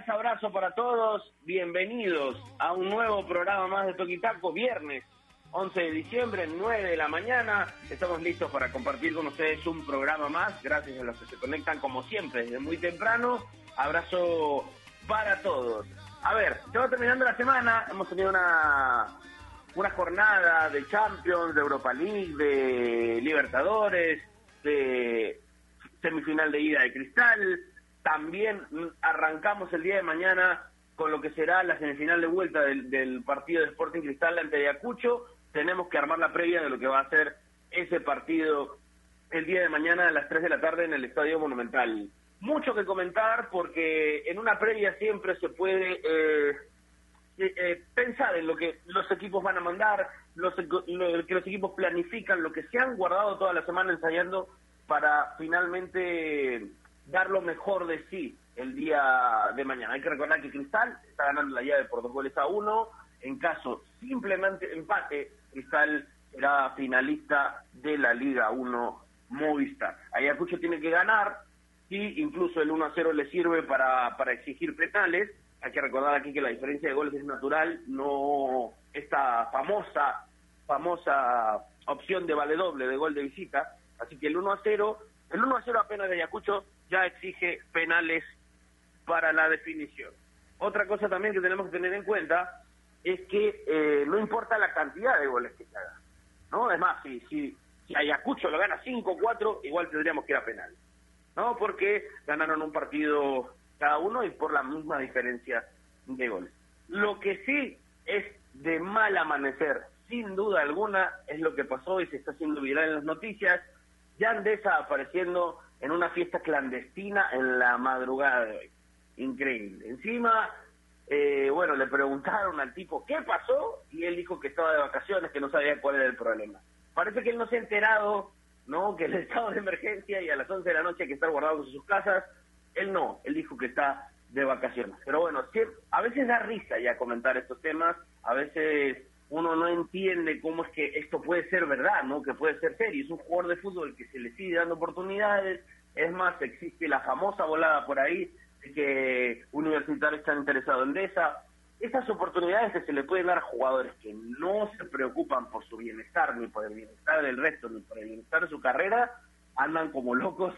días, abrazo para todos, bienvenidos a un nuevo programa más de Toquitaco, viernes 11 de diciembre, 9 de la mañana. Estamos listos para compartir con ustedes un programa más, gracias a los que se conectan como siempre desde muy temprano. Abrazo para todos. A ver, se va terminando la semana, hemos tenido una, una jornada de Champions, de Europa League, de Libertadores, de semifinal de ida de cristal. También arrancamos el día de mañana con lo que será la semifinal de vuelta del, partido de Sporting Cristal ante Ayacucho. Tenemos que armar la previa de lo que va a ser ese partido el día de mañana a las 3 de la tarde en el Estadio Monumental. Mucho que comentar porque en una previa siempre se puede eh, eh, eh, pensar en lo que los equipos van a mandar, los, lo, que los equipos planifican, lo que se han guardado toda la semana ensayando para finalmente dar lo mejor de sí el día de mañana. Hay que recordar que Cristal está ganando la llave por dos goles a uno. En caso simplemente empate, Cristal será finalista de la Liga 1 Movistar. Ayacucho tiene que ganar y incluso el 1 a 0 le sirve para, para exigir penales. Hay que recordar aquí que la diferencia de goles es natural, no esta famosa famosa opción de vale doble de gol de visita Así que el 1 a 0, el 1 a 0 apenas de Ayacucho ya exige penales para la definición. Otra cosa también que tenemos que tener en cuenta es que eh, no importa la cantidad de goles que se haga. ¿no? Es más, si, si, si Ayacucho lo gana 5-4, igual tendríamos que ir a penal. ¿no? Porque ganaron un partido cada uno y por la misma diferencia de goles. Lo que sí es de mal amanecer, sin duda alguna, es lo que pasó y se está haciendo viral en las noticias, Yandesa apareciendo en una fiesta clandestina en la madrugada de hoy. Increíble. Encima, eh, bueno, le preguntaron al tipo qué pasó y él dijo que estaba de vacaciones, que no sabía cuál era el problema. Parece que él no se ha enterado, ¿no? Que el estado de emergencia y a las 11 de la noche hay que estar guardados en sus casas. Él no, él dijo que está de vacaciones. Pero bueno, a veces da risa ya comentar estos temas, a veces uno no entiende cómo es que esto puede ser verdad, ¿no? Que puede ser serio. Es un jugador de fútbol que se le sigue dando oportunidades. Es más, existe la famosa volada por ahí de que Universitario está interesado en esa. Esas oportunidades que se le pueden dar a jugadores que no se preocupan por su bienestar, ni por el bienestar del resto, ni por el bienestar de su carrera, andan como locos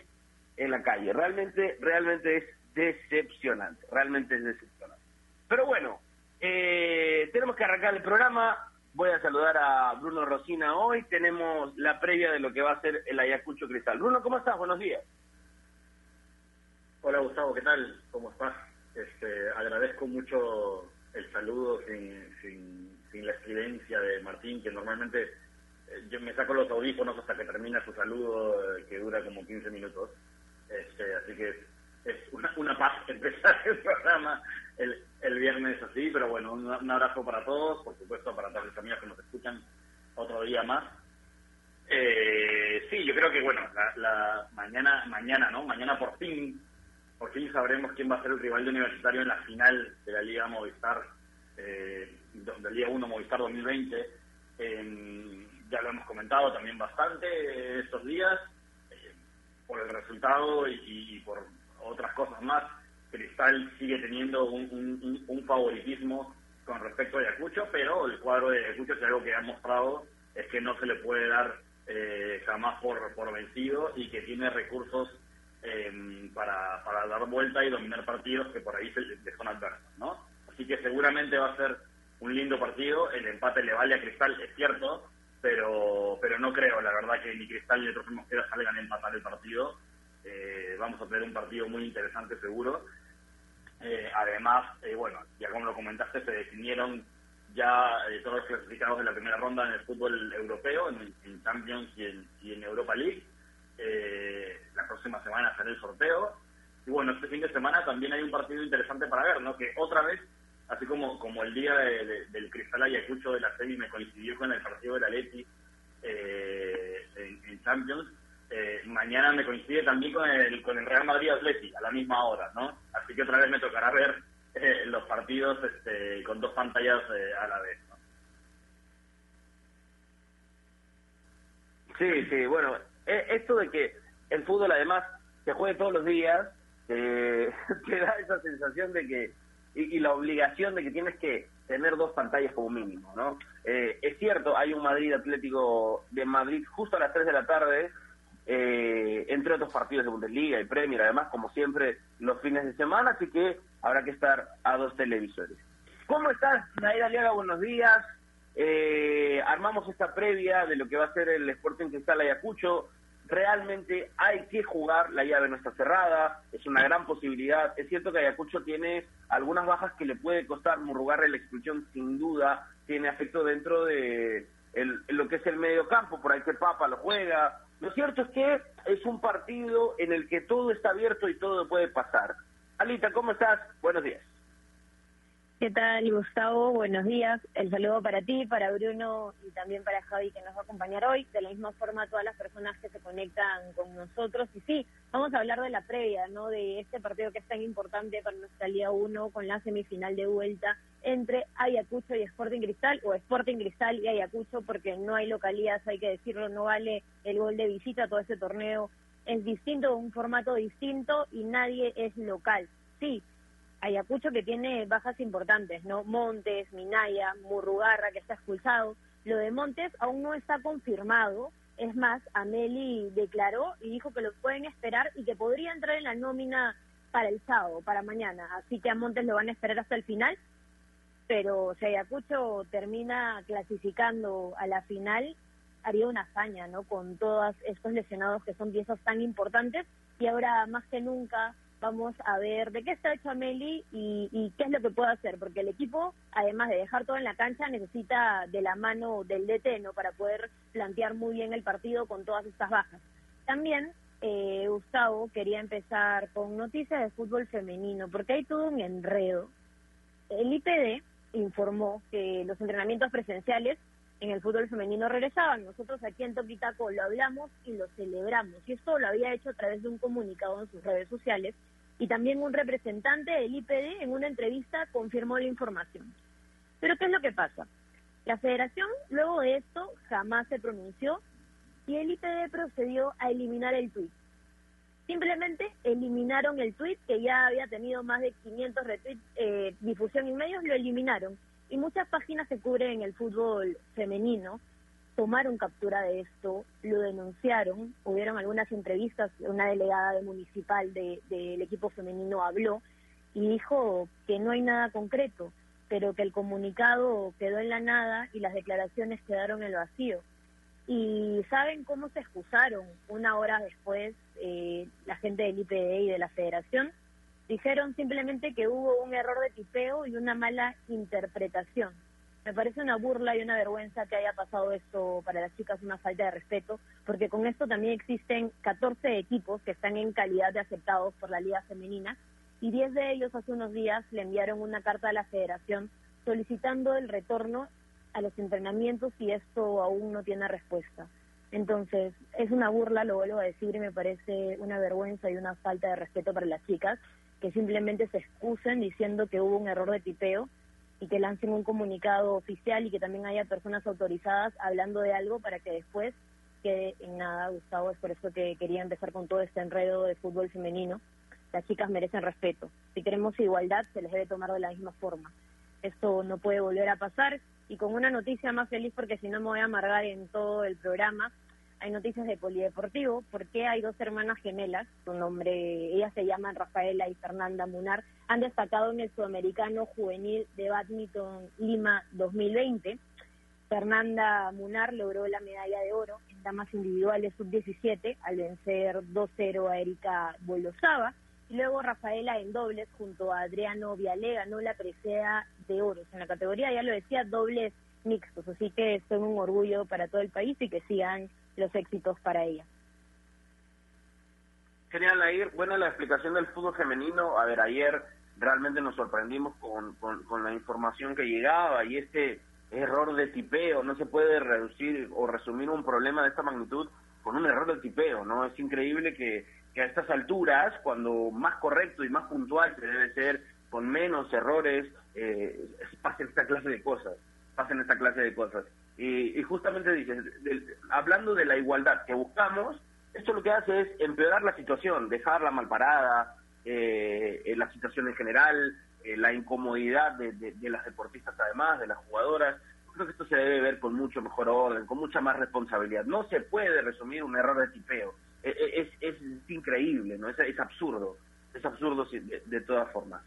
en la calle. Realmente, realmente es decepcionante, realmente es decepcionante. Pero bueno, eh, tenemos que arrancar el programa. Voy a saludar a Bruno Rosina hoy. Tenemos la previa de lo que va a ser el Ayacucho Cristal. Bruno, ¿cómo estás? Buenos días. Hola Gustavo, ¿qué tal? ¿Cómo estás? Este, agradezco mucho el saludo sin, sin, la escribencia de Martín, que normalmente eh, yo me saco los audífonos hasta que termina su saludo, eh, que dura como 15 minutos. Este, así que es una, una paz empezar el programa el, el viernes así, pero bueno, un, abrazo para todos, por supuesto para todos los amigos que nos escuchan otro día más. Eh, sí, yo creo que bueno, la, mañana, mañana, ¿no? Mañana por fin, por fin sabremos quién va a ser el rival de Universitario en la final de la Liga Movistar, eh, de la Liga 1 Movistar 2020. ya lo hemos comentado también bastante estos días, eh, por el resultado y por otras cosas más Cristal sigue teniendo un, favoritismo con respecto a Ayacucho, pero el cuadro de Ayacucho es algo que ha mostrado es que no se le puede dar eh, jamás por, por vencido y que tiene recursos em, para, dar vuelta y dominar partidos que por ahí se, son adversos, ¿no? Así que seguramente va a ser un lindo partido, el empate le vale a Cristal, es cierto, pero pero no creo, la verdad, que ni Cristal ni el Trofeo Mosquera salgan a empatar el partido. Eh, vamos a tener un partido muy interesante seguro eh, además, eh, bueno, ya como lo comentaste, se definieron ya eh, todos los clasificados de la primera ronda en el fútbol europeo, en, Champions y en, Europa League. la próxima semana será el sorteo. Y bueno, este fin de semana también hay un partido interesante para ver, ¿no? Que otra vez, así como, como el día del Cristal Ayacucho de la serie me coincidió con el partido de la Leti en Champions, eh, mañana me coincide también con el, con el Real Madrid Atleti a la misma hora, ¿no? Así que otra vez me tocará ver eh, los partidos este, con dos pantallas eh, a la vez, ¿no? Sí, sí, bueno, esto de que el fútbol además se juegue todos los días te, da esa sensación de que, y, la obligación de que tienes que tener dos pantallas como mínimo, ¿no? Eh, es cierto, hay un Madrid Atlético de Madrid justo a las 3 de la tarde, eh, entre otros partidos de Bundesliga y Premier, además, como siempre, los fines de semana, así que habrá que estar a dos televisores. ¿Cómo estás, Naida Aliaga? Buenos días. Eh, armamos esta previa de lo que va a ser el Sporting Cristal Ayacucho. Realmente hay que jugar, la llave no está cerrada, es una gran posibilidad. Es cierto que Ayacucho tiene algunas bajas que le puede costar Murrugarre la expulsión, sin duda, tiene afecto dentro de lo que es el medio campo, por ahí que Papa lo juega. Lo cierto es que es un partido en el que todo está abierto y todo puede pasar. Alita, ¿cómo estás? Buenos días. ¿Qué tal, Gustavo? Buenos días. El saludo para ti, para Bruno y también para Javi que nos va a acompañar hoy. De la misma forma, a todas las personas que se conectan con nosotros. Y sí, vamos a hablar de la previa, ¿no? De este partido que es tan importante para nuestra Liga 1 con la semifinal de vuelta entre Ayacucho y Sporting Cristal, o Sporting Cristal y Ayacucho, porque no hay localidades, hay que decirlo, no vale el gol de visita, todo ese torneo es distinto, un formato distinto y nadie es local. Sí, Ayacucho que tiene bajas importantes, ¿no? Montes, Minaya, Murrugarra que está expulsado. Lo de Montes aún no está confirmado. Es más, Ameli declaró y dijo que lo pueden esperar y que podría entrar en la nómina para el sábado, para mañana. Así que a Montes lo van a esperar hasta el final. Pero si Ayacucho termina clasificando a la final, haría una hazaña, ¿no? Con todos estos lesionados que son piezas tan importantes y ahora más que nunca vamos a ver de qué está hecho Ameli y, y, qué es lo que puede hacer, porque el equipo, además de dejar todo en la cancha, necesita de la mano del DT, ¿no? Para poder plantear muy bien el partido con todas estas bajas. También, eh, Gustavo, quería empezar con noticias de fútbol femenino, porque hay todo un enredo. El IPD informó que los entrenamientos presenciales en el fútbol femenino regresaban. Nosotros aquí en Topitaco lo hablamos y lo celebramos. Y esto lo había hecho a través de un comunicado en sus redes sociales y también un representante del IPD en una entrevista confirmó la información. Pero ¿qué es lo que pasa? La federación luego de esto jamás se pronunció y el IPD procedió a eliminar el tuit. Simplemente eliminaron el tuit que ya había tenido más de 500 retweets, eh, difusión en medios, lo eliminaron. Y muchas páginas que cubren el fútbol femenino tomaron captura de esto, lo denunciaron, hubieron algunas entrevistas, una delegada de municipal del equipo femenino habló y dijo que no hay nada concreto, pero que el comunicado quedó en la nada y las declaraciones quedaron en el vacío. Y saben cómo se excusaron una hora después eh, la gente del IPD y de la federación. Dijeron simplemente que hubo un error de tipeo y una mala interpretación me parece una burla y una vergüenza que haya pasado esto para las chicas, una falta de respeto, porque con esto también existen 14 equipos que están en calidad de aceptados por la Liga Femenina y 10 de ellos hace unos días le enviaron una carta a la federación solicitando el retorno a los entrenamientos y esto aún no tiene respuesta. Entonces, es una burla, lo vuelvo a decir, y me parece una vergüenza y una falta de respeto para las chicas que simplemente se excusen diciendo que hubo un error de tipeo y que lancen un comunicado oficial y que también haya personas autorizadas hablando de algo para que después quede en nada, Gustavo. Es por eso que quería empezar con todo este enredo de fútbol femenino. Las chicas merecen respeto. Si queremos igualdad, se les debe tomar de la misma forma. Esto no puede volver a pasar. Y con una noticia más feliz, porque si no me voy a amargar en todo el programa, hay noticias de polideportivo, porque hay dos hermanas gemelas, su nombre, ellas se llaman Rafaela y Fernanda Munar, han destacado en el Sudamericano Juvenil de Badminton Lima 2020. Fernanda Munar logró la medalla de oro en damas individuales sub-17 al vencer 2-0 a Erika Bolosaba. Y luego Rafaela en dobles junto a Adriano Viale ganó la presea de oro. En la categoría, ya lo decía, dobles mixtos. Así que son un orgullo para todo el país y que sigan los éxitos para ella. Genial, Air. Bueno, la explicación del fútbol femenino. A ver, ayer realmente nos sorprendimos con, con, la información que llegaba y este error de tipeo. No se puede reducir o resumir un problema de esta magnitud con un error de tipeo, ¿no? Es increíble que, a estas alturas, cuando más correcto y más puntual se debe ser, con menos errores, eh, pasen esta clase de cosas. Pasen esta clase de cosas. Y, justamente dices, hablando de la igualdad que buscamos, esto lo que hace es empeorar la situación, dejarla mal parada, eh, la situación en general, eh, la incomodidad de, de, las deportistas además, de las jugadoras. Creo que esto se debe ver con mucho mejor orden, con mucha más responsabilidad. No se puede resumir un error de tipeo. E, e, es, es, increíble, ¿no? Es, es absurdo. Es absurdo de, de todas formas.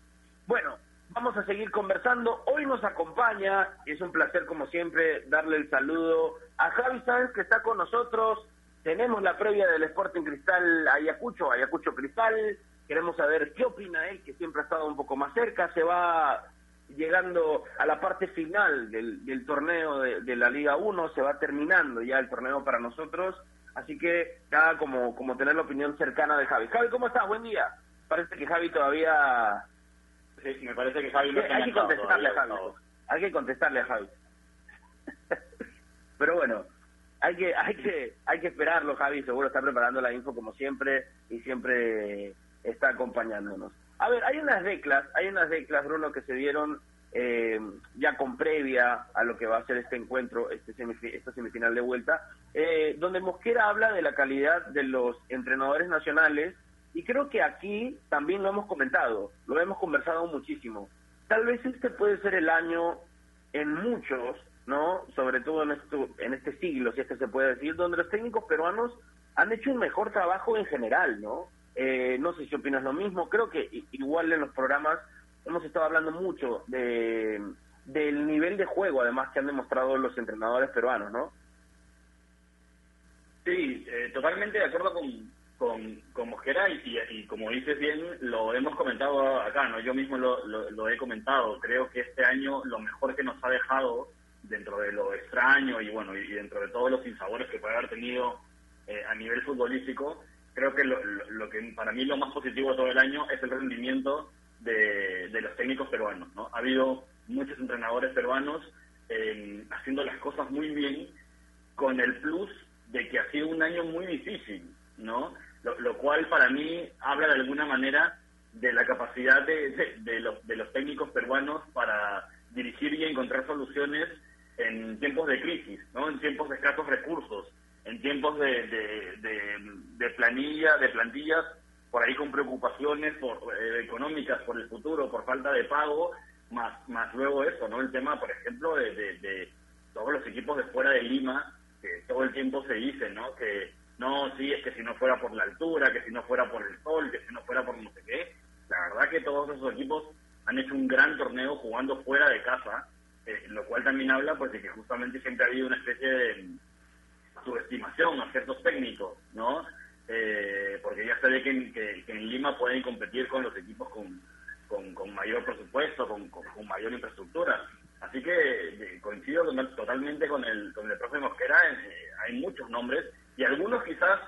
Bueno, vamos a seguir conversando. Hoy nos acompaña, es un placer como siempre darle el saludo a Javi Sáenz que está con nosotros. Tenemos la previa del Sporting Cristal Ayacucho, Ayacucho Cristal. Queremos saber qué opina él, que siempre ha estado un poco más cerca. Se va llegando a la parte final del, torneo de, la Liga 1, se va terminando ya el torneo para nosotros. Así que nada como, como tener la opinión cercana de Javi. Javi, ¿cómo estás? Buen día. Parece que Javi todavía... Sí, me parece que Javi no Hay que contestarle a Javi. Hay que contestarle a Javi. Pero bueno, hay que, hay que, hay que esperarlo, Javi, seguro está preparando la info como siempre y siempre está acompañándonos. A ver, hay unas declas, hay unas declas, Bruno, que se dieron eh, ya con previa a lo que va a ser este encuentro, este esta semifinal de vuelta, eh, donde Mosquera habla de la calidad de los entrenadores nacionales y creo que aquí también lo hemos comentado, lo hemos conversado muchísimo. Tal vez este puede ser el año en muchos ¿no? Sobre todo en, esto, en este siglo, si es que se puede decir, donde los técnicos peruanos han hecho un mejor trabajo en general, ¿no? Eh, no sé si opinas lo mismo, creo que igual en los programas hemos estado hablando mucho de del nivel de juego, además, que han demostrado los entrenadores peruanos, ¿no? Sí, eh, totalmente de acuerdo con, con, con Mosquera y, y, como dices bien, lo hemos comentado acá, ¿no? Yo mismo lo, lo, he comentado. Creo que este año lo mejor que nos ha dejado dentro de lo extraño y bueno y dentro de todos los insabores que puede haber tenido eh, a nivel futbolístico, creo que lo, lo, que para mí lo más positivo de todo el año es el rendimiento de, de los técnicos peruanos. ¿no? Ha habido muchos entrenadores peruanos eh, haciendo las cosas muy bien, con el plus de que ha sido un año muy difícil, ¿no? Lo, cual para mí habla de alguna manera de la capacidad de, de, de, los, de los técnicos peruanos para dirigir y encontrar soluciones en tiempos de crisis, ¿no? en tiempos de escasos recursos, en tiempos de, de, planilla, de plantillas, por ahí con preocupaciones por, eh, económicas por el futuro, por falta de pago, más, más luego eso, ¿no? El tema, por ejemplo, de, todos los equipos de fuera de Lima, que todo el tiempo se dice, ¿no? Que no, sí, es que si no fuera por la altura, que si no fuera por el sol, que si no fuera por no sé qué. La verdad que todos esos equipos han hecho un gran torneo jugando fuera de casa eh, lo cual también habla pues de que justamente siempre ha habido una especie de subestimación a ciertos técnicos, ¿no? Eh, porque ya se ve que, que, en Lima pueden competir con los equipos con, con, mayor presupuesto, con, con, mayor infraestructura. Así que eh, coincido totalmente con el, con el profe Mosquera, hay muchos nombres y algunos quizás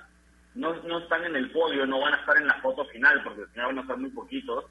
no, no están en el podio, no van a estar en la foto final, porque al final van a ser muy poquitos,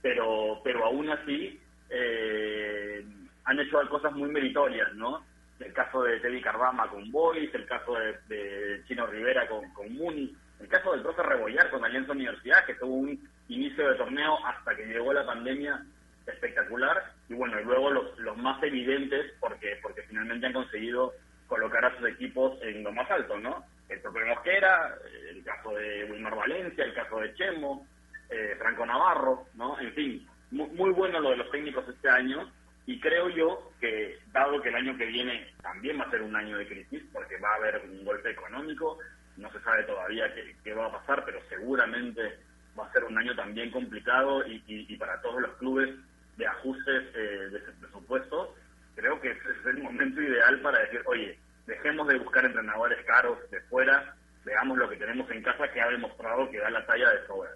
pero, pero aún así eh, han hecho cosas muy meritorias, ¿no? El caso de Teddy Cardama con Boys, el caso de, Chino Rivera con, con Muni, el caso del profe Rebollar con Alianza Universidad, que tuvo un inicio de torneo hasta que llegó la pandemia espectacular, y bueno, y luego los, los más evidentes, porque, porque finalmente han conseguido colocar a sus equipos en lo más alto, ¿no? El Mosquera, el caso de Wilmar Valencia, el caso de Chemo, eh, Franco Navarro, ¿no? En fin, muy, muy bueno lo de los técnicos este año, y creo yo que, dado que el año que viene también va a ser un año de crisis, porque va a haber un golpe económico, no se sabe todavía qué, va a pasar, pero seguramente va a ser un año también complicado y, y, para todos los clubes de ajustes eh, de presupuesto, creo que es el momento ideal para decir, oye, dejemos de buscar entrenadores caros de fuera, veamos lo que tenemos en casa que ha demostrado que da la talla de sobra.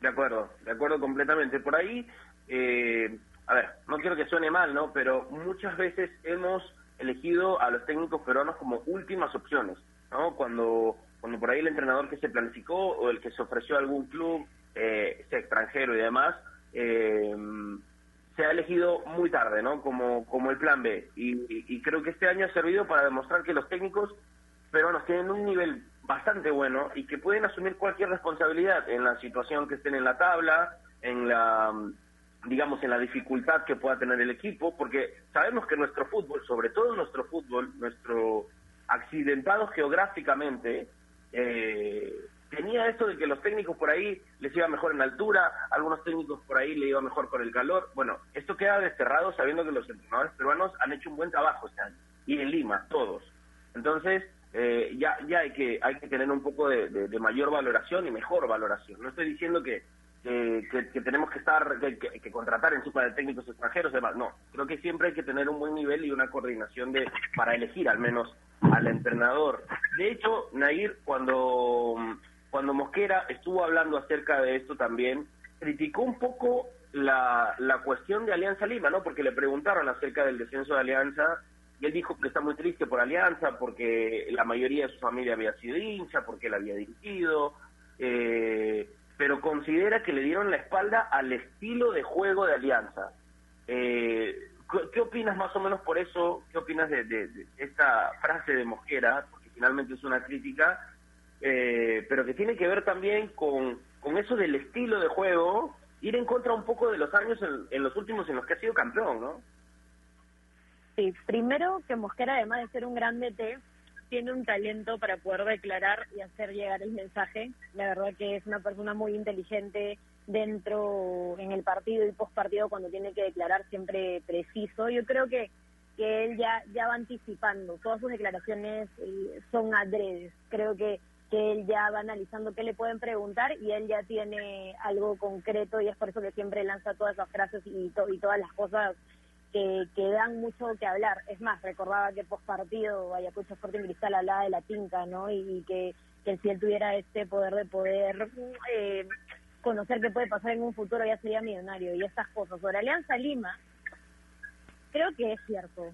De acuerdo, de acuerdo completamente. Por ahí eh, a ver, no quiero que suene mal, ¿no? Pero muchas veces hemos elegido a los técnicos peruanos como últimas opciones, ¿no? Cuando, cuando por ahí el entrenador que se planificó o el que se ofreció a algún club, eh, extranjero y demás, eh, se ha elegido muy tarde, ¿no? Como, como el plan B. Y, y, creo que este año ha servido para demostrar que los técnicos peruanos tienen un nivel bastante bueno y que pueden asumir cualquier responsabilidad en la situación que estén en la tabla, en la digamos, en la dificultad que pueda tener el equipo, porque sabemos que nuestro fútbol, sobre todo nuestro fútbol, nuestro accidentado geográficamente, eh, tenía esto de que los técnicos por ahí les iba mejor en altura, algunos técnicos por ahí le iba mejor con el calor. Bueno, esto queda desterrado sabiendo que los entrenadores peruanos han hecho un buen trabajo este año, y en Lima, todos. Entonces, eh, ya, ya hay que, hay que tener un poco de, mayor valoración y mejor valoración. No estoy diciendo que, que, tenemos que estar, que, contratar en de técnicos extranjeros, además, no, creo que siempre hay que tener un buen nivel y una coordinación de, para elegir al menos al entrenador. De hecho, Nair, cuando, cuando Mosquera estuvo hablando acerca de esto también, criticó un poco la, la cuestión de Alianza Lima, ¿no? Porque le preguntaron acerca del descenso de Alianza y él dijo que está muy triste por Alianza, porque la mayoría de su familia había sido hincha, porque él había dirigido, eh, pero considera que le dieron la espalda al estilo de juego de Alianza. Eh, ¿qué, opinas más o menos por eso? ¿Qué opinas de, esta frase de Mosquera? Porque finalmente es una crítica, eh, pero que tiene que ver también con, con eso del estilo de juego, ir en contra un poco de los años en los últimos en los que ha sido campeón, ¿no? Sí, primero que Mosquera, además de ser un gran DT, tiene un talento para poder declarar y hacer llegar el mensaje. La verdad que es una persona muy inteligente dentro, en el partido y post partido cuando tiene que declarar siempre preciso. Yo creo que, que él ya, ya va anticipando, todas sus declaraciones eh, son adredes. Creo que, que él ya va analizando qué le pueden preguntar y él ya tiene algo concreto y es por eso que siempre lanza todas esas frases y, y todas las cosas que, que, dan mucho que hablar. Es más, recordaba que post partido Ayacucho Sporting Cristal hablaba de la tinca, ¿no? Y, que, que si él tuviera este poder de poder eh, conocer qué puede pasar en un futuro ya sería millonario y estas cosas. Sobre Alianza Lima, creo que es cierto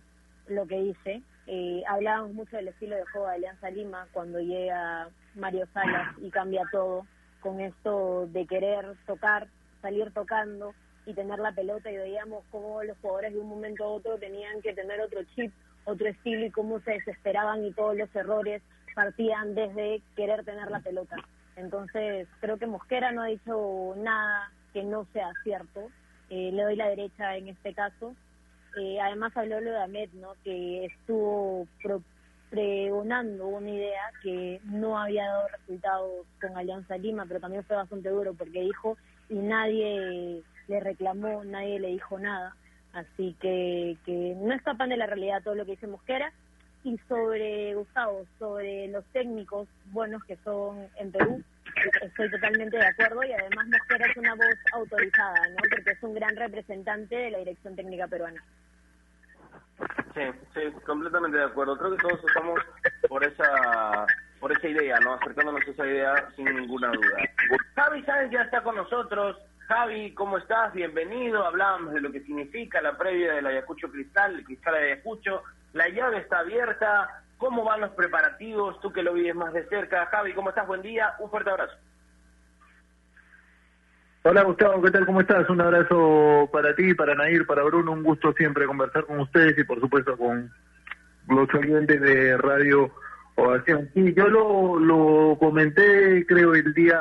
lo que dice. Eh, hablábamos mucho del estilo de juego de Alianza Lima cuando llega Mario Salas y cambia todo con esto de querer tocar, salir tocando y tener la pelota y veíamos cómo los jugadores de un momento a otro tenían que tener otro chip, otro estilo y cómo se desesperaban y todos los errores partían desde querer tener la pelota. Entonces creo que Mosquera no ha dicho nada que no sea cierto. Eh, le doy la derecha en este caso. Eh, además habló lo de Ahmed, ¿no? que estuvo pregonando una idea que no había dado resultados con Alianza Lima, pero también fue bastante duro porque dijo y nadie le reclamó, nadie le dijo nada. Así que, que no escapan de la realidad todo lo que dice Mosquera. Y sobre Gustavo, sobre los técnicos buenos que son en Perú, estoy totalmente de acuerdo y además Mosquera es una voz autorizada, ¿no? Porque es un gran representante de la dirección técnica peruana. Sí, sí, completamente de acuerdo. Creo que todos estamos por esa por esa idea, ¿no? Acercándonos a esa idea sin ninguna duda. Javi Sáenz ya está con nosotros. Javi, ¿cómo estás? Bienvenido. Hablábamos de lo que significa la previa del Ayacucho Cristal, el Cristal Ayacucho. La llave está abierta. ¿Cómo van los preparativos? Tú que lo vives más de cerca. Javi, ¿cómo estás? Buen día. Un fuerte abrazo. Hola Gustavo, ¿qué tal? ¿Cómo estás? Un abrazo para ti, para Nair, para Bruno. Un gusto siempre conversar con ustedes y por supuesto con los oyentes de Radio Ovación. Sí, yo lo, lo comenté creo el día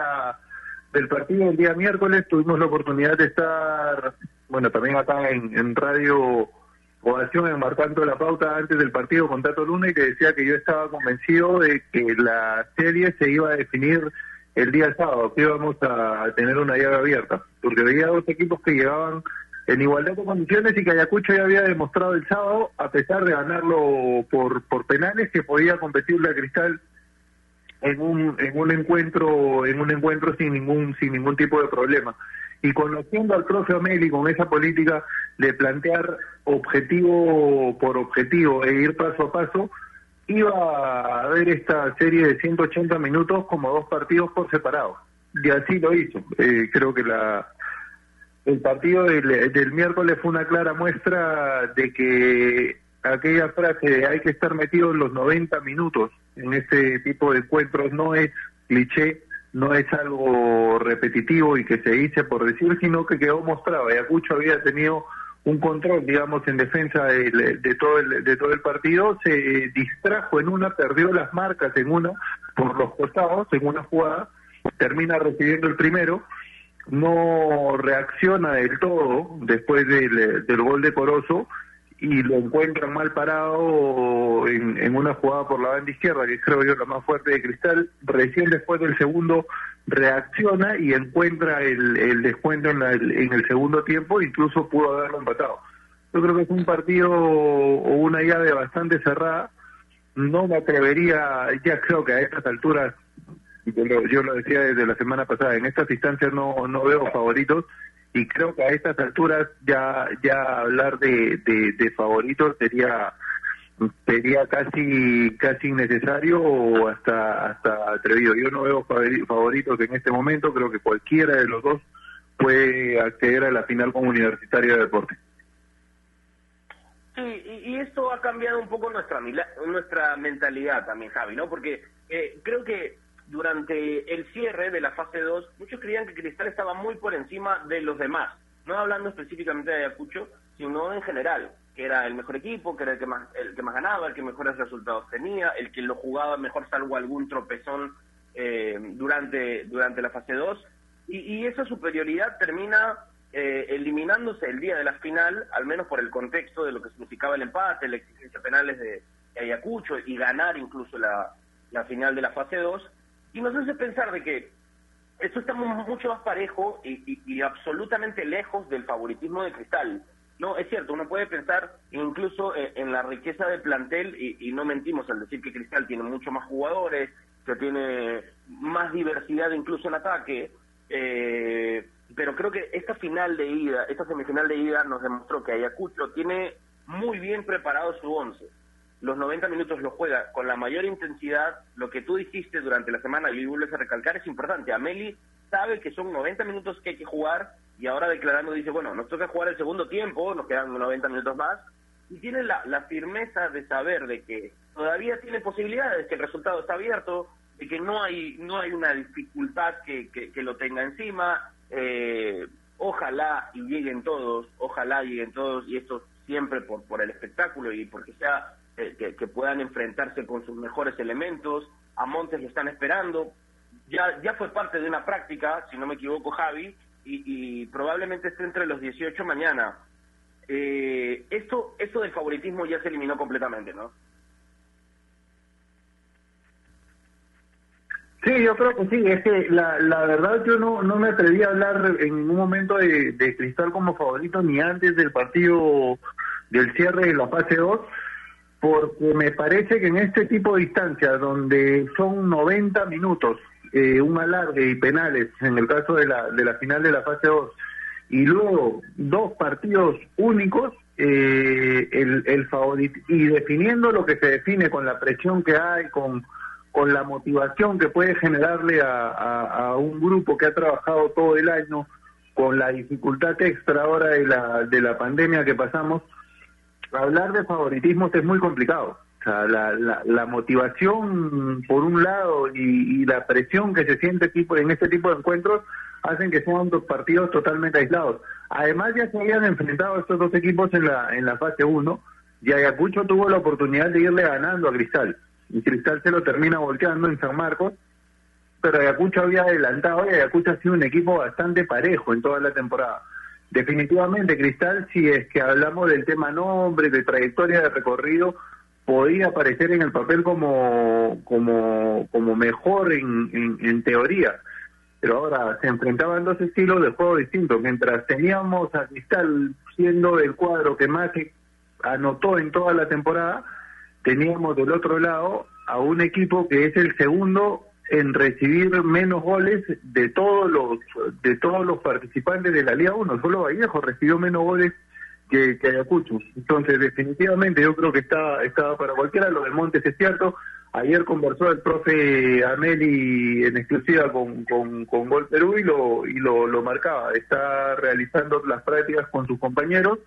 del partido el día miércoles tuvimos la oportunidad de estar, bueno, también acá en, Radio Ovación, enmarcando la pauta antes del partido con Tato Luna y que decía que yo estaba convencido de que la serie se iba a definir el día sábado, que íbamos a tener una llave abierta, porque veía dos equipos que llegaban en igualdad de condiciones y que Ayacucho ya había demostrado el sábado, a pesar de ganarlo por, por penales, que podía competir la Cristal en un, en un encuentro en un encuentro sin ningún sin ningún tipo de problema. Y conociendo al profe Ameli con esa política de plantear objetivo por objetivo e ir paso a paso iba a ver esta serie de 180 minutos como dos partidos por separado y así lo hizo eh, creo que la el partido del, del miércoles fue una clara muestra de que aquella frase de hay que estar metido en los 90 minutos en este tipo de encuentros no es cliché, no es algo repetitivo y que se dice por decir, sino que quedó mostrado. Ayacucho había tenido un control, digamos, en defensa de, de, todo el, de todo el partido, se distrajo en una, perdió las marcas en una, por los costados, en una jugada, termina recibiendo el primero, no reacciona del todo después del, del gol de Corozo, y lo encuentran mal parado en, una jugada por la banda izquierda, que creo yo la más fuerte de Cristal. Recién después del segundo reacciona y encuentra el, el descuento en, en el segundo tiempo, incluso pudo haberlo empatado. Yo creo que es un partido o una llave bastante cerrada. No me atrevería, ya creo que a estas alturas, yo lo, yo lo decía desde la semana pasada, en estas instancias no, no veo favoritos y creo que a estas alturas ya ya hablar de, de, favoritos sería sería casi casi innecesario o hasta hasta atrevido. Yo no veo favoritos en este momento, creo que cualquiera de los dos puede acceder a la final como universitaria de deporte. Sí, y, esto ha cambiado un poco nuestra nuestra mentalidad también, Javi, ¿no? Porque eh, creo que durante el cierre de la fase 2, muchos creían que Cristal estaba muy por encima de los demás. No hablando específicamente de Ayacucho, sino en general, que era el mejor equipo, que era el que más, el que más ganaba, el que mejores resultados tenía, el que lo jugaba mejor salvo algún tropezón eh, durante, durante la fase 2. Y, esa superioridad termina eh, eliminándose el día de la final, al menos por el contexto de lo que significaba el empate, la exigencia penales de, Ayacucho y ganar incluso la, la final de la fase 2 y nos hace pensar de que esto está mucho más parejo y, absolutamente lejos del favoritismo de Cristal. No, es cierto, uno puede pensar incluso eh, en la riqueza del plantel y, no mentimos al decir que Cristal tiene mucho más jugadores, que tiene más diversidad incluso en ataque, eh, pero creo que esta final de ida, esta semifinal de ida nos demostró que Ayacucho tiene muy bien preparado su once los 90 minutos lo juega con la mayor intensidad, lo que tú dijiste durante la semana y vuelves a recalcar es importante. Ameli sabe que son 90 minutos que hay que jugar y ahora declarando dice, bueno, nos toca jugar el segundo tiempo, nos quedan 90 minutos más, y tiene la, firmeza de saber de que todavía tiene posibilidades, que el resultado está abierto, de que no hay, no hay una dificultad que, que, lo tenga encima, eh, ojalá y lleguen todos, ojalá lleguen todos, y esto siempre por, por el espectáculo y porque sea eh, que, puedan enfrentarse con sus mejores elementos. A Montes lo están esperando. Ya, ya fue parte de una práctica, si no me equivoco, Javi, y, probablemente esté entre los 18 mañana. Eh, esto, esto del favoritismo ya se eliminó completamente, ¿no? Sí, yo creo que sí. Es que la, la verdad yo no, no me atreví a hablar en ningún momento de, de Cristal como favorito ni antes del partido del cierre de la fase 2 porque me parece que en este tipo de instancias donde son 90 minutos, eh, un alargue y penales, en el caso de la, de la final de la fase 2, y luego dos partidos únicos, eh, el, el favorito, y definiendo lo que se define con la presión que hay, con, con la motivación que puede generarle a, a, un grupo que ha trabajado todo el año, con la dificultad extra ahora de la, de la pandemia que pasamos, hablar de favoritismos es muy complicado. O sea, la, la, motivación, por un lado, y, la presión que se siente tipo, en este tipo de encuentros hacen que sean dos partidos totalmente aislados. Además, ya se habían enfrentado estos dos equipos en la, en la fase 1 y Ayacucho tuvo la oportunidad de irle ganando a Cristal. Y Cristal se lo termina volteando en San Marcos, pero Ayacucho había adelantado y Ayacucho ha sido un equipo bastante parejo en toda la temporada. Definitivamente, Cristal, si es que hablamos del tema nombre, de trayectoria de recorrido, podía aparecer en el papel como, como, como mejor en, en, teoría. Pero ahora se enfrentaban dos estilos de juego distintos. Mientras teníamos a Cristal siendo el cuadro que más anotó en toda la temporada, teníamos del otro lado a un equipo que es el segundo en recibir menos goles de todos los de todos los participantes de la Liga 1. Solo Vallejo recibió menos goles que, que Ayacucho. Entonces, definitivamente yo creo que está estaba para cualquiera. Lo de Montes es cierto. Ayer conversó el profe Ameli en exclusiva con, con, con Gol Perú y lo, y lo, lo marcaba. Está realizando las prácticas con sus compañeros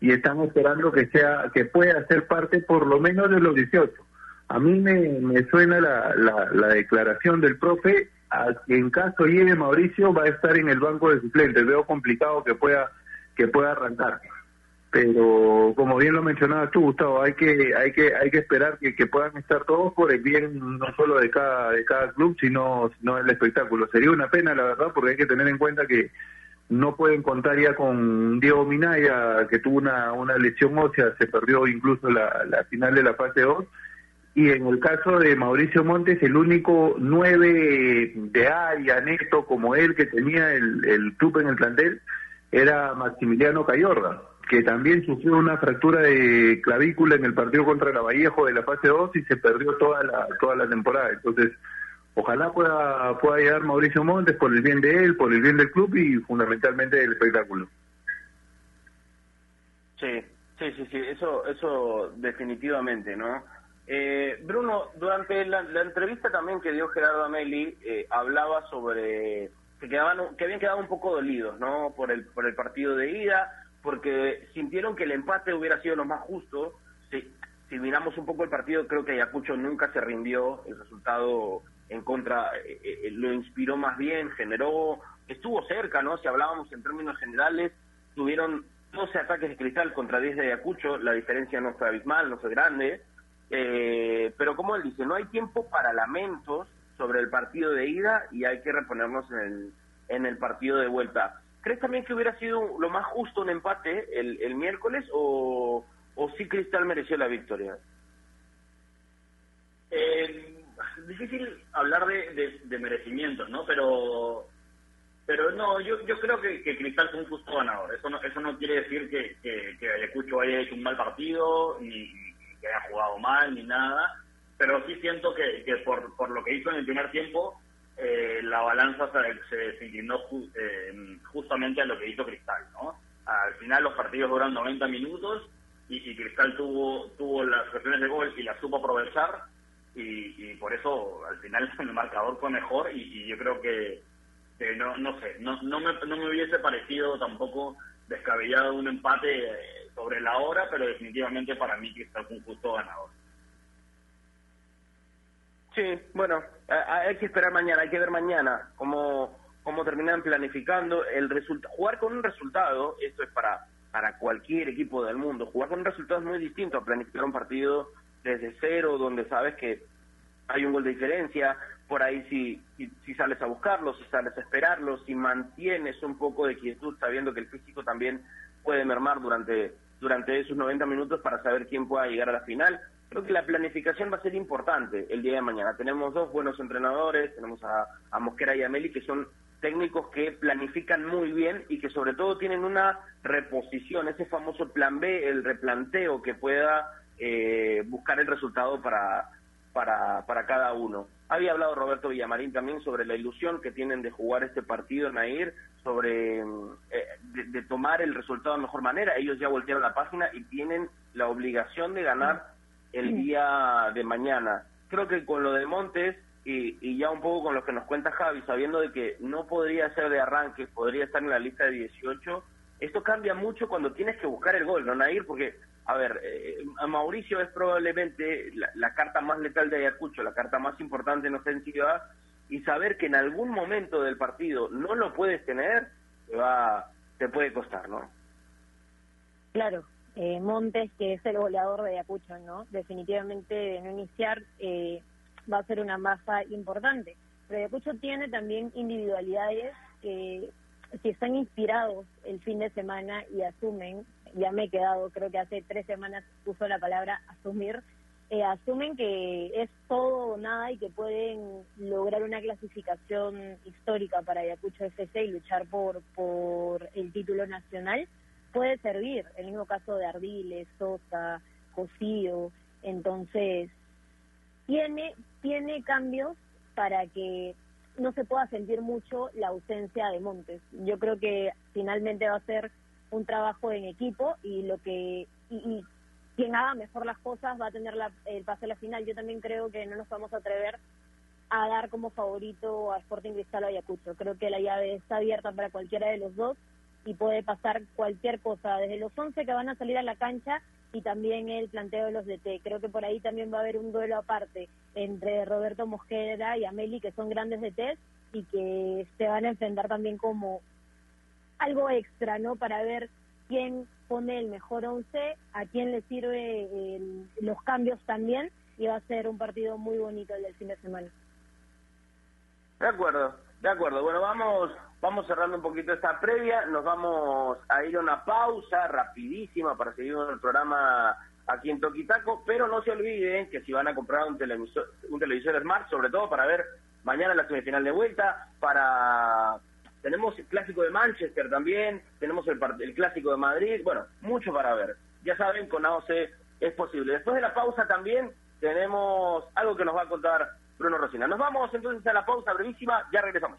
y están esperando que sea que pueda ser parte por lo menos de los 18 a mí me, me suena la, la, declaración del profe a en caso llegue Mauricio va a estar en el banco de suplentes. Veo complicado que pueda que pueda arrancar. Pero como bien lo mencionabas tú, Gustavo, hay que hay que hay que esperar que, que puedan estar todos por el bien no solo de cada de cada club, sino sino del espectáculo. Sería una pena, la verdad, porque hay que tener en cuenta que no pueden contar ya con Diego Minaya, que tuvo una, una lesión ósea, se perdió incluso la, la final de la fase 2. Y en el caso de Mauricio Montes, el único nueve de área neto como él que tenía el, el club en el plantel era Maximiliano Cayorga, que también sufrió una fractura de clavícula en el partido contra la Vallejo de la fase 2 y se perdió toda la, toda la temporada. Entonces, ojalá pueda, pueda llegar Mauricio Montes por el bien de él, por el bien del club y fundamentalmente del espectáculo. Sí, sí, sí, sí, eso, eso definitivamente, ¿no? Eh, Bruno, durante la, entrevista también que dio Gerardo Ameli, eh, hablaba sobre que, quedaban, que habían quedado un poco dolidos, ¿no? Por el, por el partido de ida, porque sintieron que el empate hubiera sido lo más justo. Si, si miramos un poco el partido, creo que Ayacucho nunca se rindió, el resultado en contra eh, lo inspiró más bien, generó, estuvo cerca, ¿no? Si hablábamos en términos generales, tuvieron 12 ataques de cristal contra 10 de Ayacucho, la diferencia no fue abismal, no fue grande, eh, pero como él dice, no hay tiempo para lamentos sobre el partido de ida y hay que reponernos en el, en el partido de vuelta. ¿Crees también que hubiera sido lo más justo un empate el, miércoles o, o sí Cristal mereció la victoria? Eh, difícil hablar de, de, merecimientos, ¿no? Pero pero no, yo, yo creo que, que, Cristal fue un justo ganador. Eso no, eso no quiere decir que, que, que Ayacucho haya hecho un mal partido, ni, que haya jugado mal ni nada, pero sí siento que, que por, por lo que hizo en el primer tiempo, eh, la balanza se, se, eh, justamente a lo que hizo Cristal, ¿no? Al final los partidos duran 90 minutos y, y Cristal tuvo, tuvo las ocasiones de gol y las supo aprovechar y, y por eso al final el marcador fue mejor y, yo creo que, no, no sé, no, no, me, no me hubiese parecido tampoco descabellado un empate eh, sobre la hora, pero definitivamente para mí que está un justo ganador. Sí, bueno, hay que esperar mañana, hay que ver mañana cómo, cómo terminan planificando el resultado. Jugar con un resultado, esto es para, para cualquier equipo del mundo, jugar con un resultado es muy distinto a planificar un partido desde cero, donde sabes que hay un gol de diferencia, por ahí si, si, sales a buscarlo, si sales a esperarlo, si mantienes un poco de quietud sabiendo que el físico también puede mermar durante, durante esos 90 minutos para saber quién pueda llegar a la final. Creo que la planificación va a ser importante el día de mañana. Tenemos dos buenos entrenadores, tenemos a, a Mosquera y a Meli, que son técnicos que planifican muy bien y que sobre todo tienen una reposición, ese famoso plan B, el replanteo que pueda eh, buscar el resultado para, para, para cada uno. Había hablado Roberto Villamarín también sobre la ilusión que tienen de jugar este partido en Nair, sobre eh, de, tomar el resultado de mejor manera. Ellos ya voltearon la página y tienen la obligación de ganar el día de mañana. Creo que con lo de Montes y, y, ya un poco con lo que nos cuenta Javi, sabiendo de que no podría ser de arranque, podría estar en la lista de 18, esto cambia mucho cuando tienes que buscar el gol, ¿no, Nair? Porque a ver, eh, Mauricio es probablemente la, carta más letal de Ayacucho, la carta más importante en ofensiva, y saber que en algún momento del partido no lo puedes tener, te, va, te puede costar, ¿no? Claro, eh, Montes, que es el goleador de Ayacucho, ¿no? Definitivamente de no iniciar eh, va a ser una masa importante. Pero Ayacucho tiene también individualidades que si están inspirados el fin de semana y asumen ya me he quedado, creo que hace tres semanas puso la palabra asumir, eh, asumen que es todo o nada y que pueden lograr una clasificación histórica para Ayacucho FC y luchar por, por el título nacional, puede servir. El mismo caso de Ardiles, Sosa, Cosío. Entonces, tiene, tiene cambios para que no se pueda sentir mucho la ausencia de Montes. Yo creo que finalmente va a ser un trabajo en equipo y lo que y, quien haga mejor las cosas va a tener la, el pase a la final. Yo también creo que no nos vamos a atrever a dar como favorito a Sporting Cristal o Ayacucho. Creo que la llave está abierta para cualquiera de los dos y puede pasar cualquier cosa, desde los 11 que van a salir a la cancha y también el planteo de los DT. Creo que por ahí también va a haber un duelo aparte entre Roberto Mosquera y Ameli, que son grandes DT y que se van a enfrentar también como algo extra, ¿no? Para ver quién pone el mejor once, a quién le sirve los cambios también, y va a ser un partido muy bonito el del fin de semana. De acuerdo, de acuerdo. Bueno, vamos vamos cerrando un poquito esta previa, nos vamos a ir a una pausa rapidísima para seguir con el programa aquí en Toquitaco, pero no se olviden que si van a comprar un televisor, un televisor Smart, sobre todo para ver mañana la semifinal de vuelta, para tenemos el clásico de Manchester también, tenemos el, el clásico de Madrid, bueno, mucho para ver. Ya saben, con AOC es posible. Después de la pausa también tenemos algo que nos va a contar Bruno Rosina. Nos vamos entonces a la pausa brevísima, ya regresamos.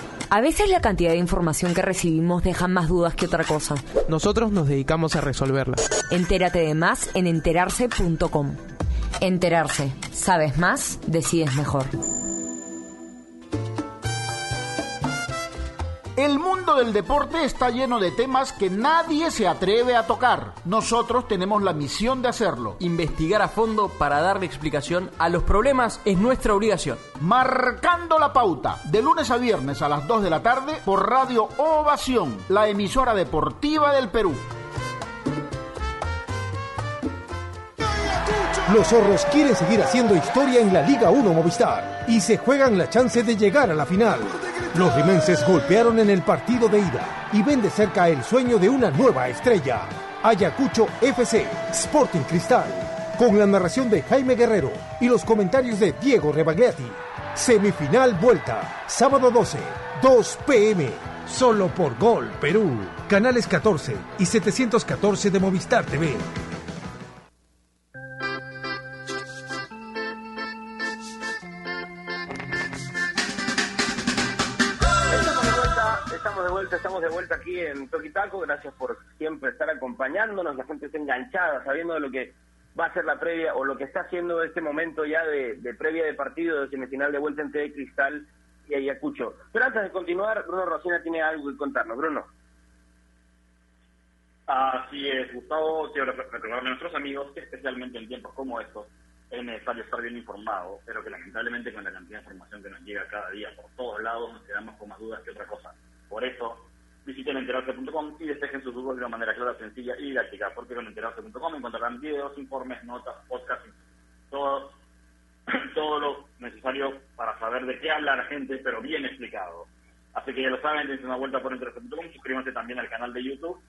A veces la cantidad de información que recibimos deja más dudas que otra cosa. Nosotros nos dedicamos a resolverla. Entérate de más en enterarse.com. Enterarse. Sabes más, decides mejor. Mundo del deporte está lleno de temas que nadie se atreve a tocar. Nosotros tenemos la misión de hacerlo. Investigar a fondo para darle explicación a los problemas es nuestra obligación. Marcando la pauta, de lunes a viernes a las 2 de la tarde por Radio Ovación, la emisora deportiva del Perú. Los zorros quieren seguir haciendo historia en la Liga 1 Movistar y se juegan la chance de llegar a la final. Los rimenses golpearon en el partido de ida y ven de cerca el sueño de una nueva estrella. Ayacucho FC, Sporting Cristal, con la narración de Jaime Guerrero y los comentarios de Diego Rebagliati. Semifinal vuelta, sábado 12, 2 pm, solo por Gol Perú. Canales 14 y 714 de Movistar TV. Estamos de vuelta, aquí en Toquitaco. Gracias por siempre estar acompañándonos. La gente está enganchada, sabiendo de lo que va a ser la previa o lo que está haciendo este momento ya de, previa de partido de semifinal de vuelta entre Cristal y Ayacucho. Pero antes de continuar, Bruno Rosina tiene algo que contarnos. Bruno. Así es, Gustavo. Quiero recordarle a nuestros amigos que especialmente en tiempos como estos es necesario estar bien informado, pero que lamentablemente con la cantidad de información que nos llega cada día por todos lados nos quedamos con más dudas que otra cosa. Por eso, visiten enterarse.com y despejen sus dudas de una manera clara, sencilla y didáctica, porque con enterarse.com encontrarán videos, informes, notas, podcasts, todo, todo lo necesario para saber de qué habla la gente, pero bien explicado. Así que ya lo saben, dense una vuelta por enterarse.com, suscríbanse también al canal de YouTube.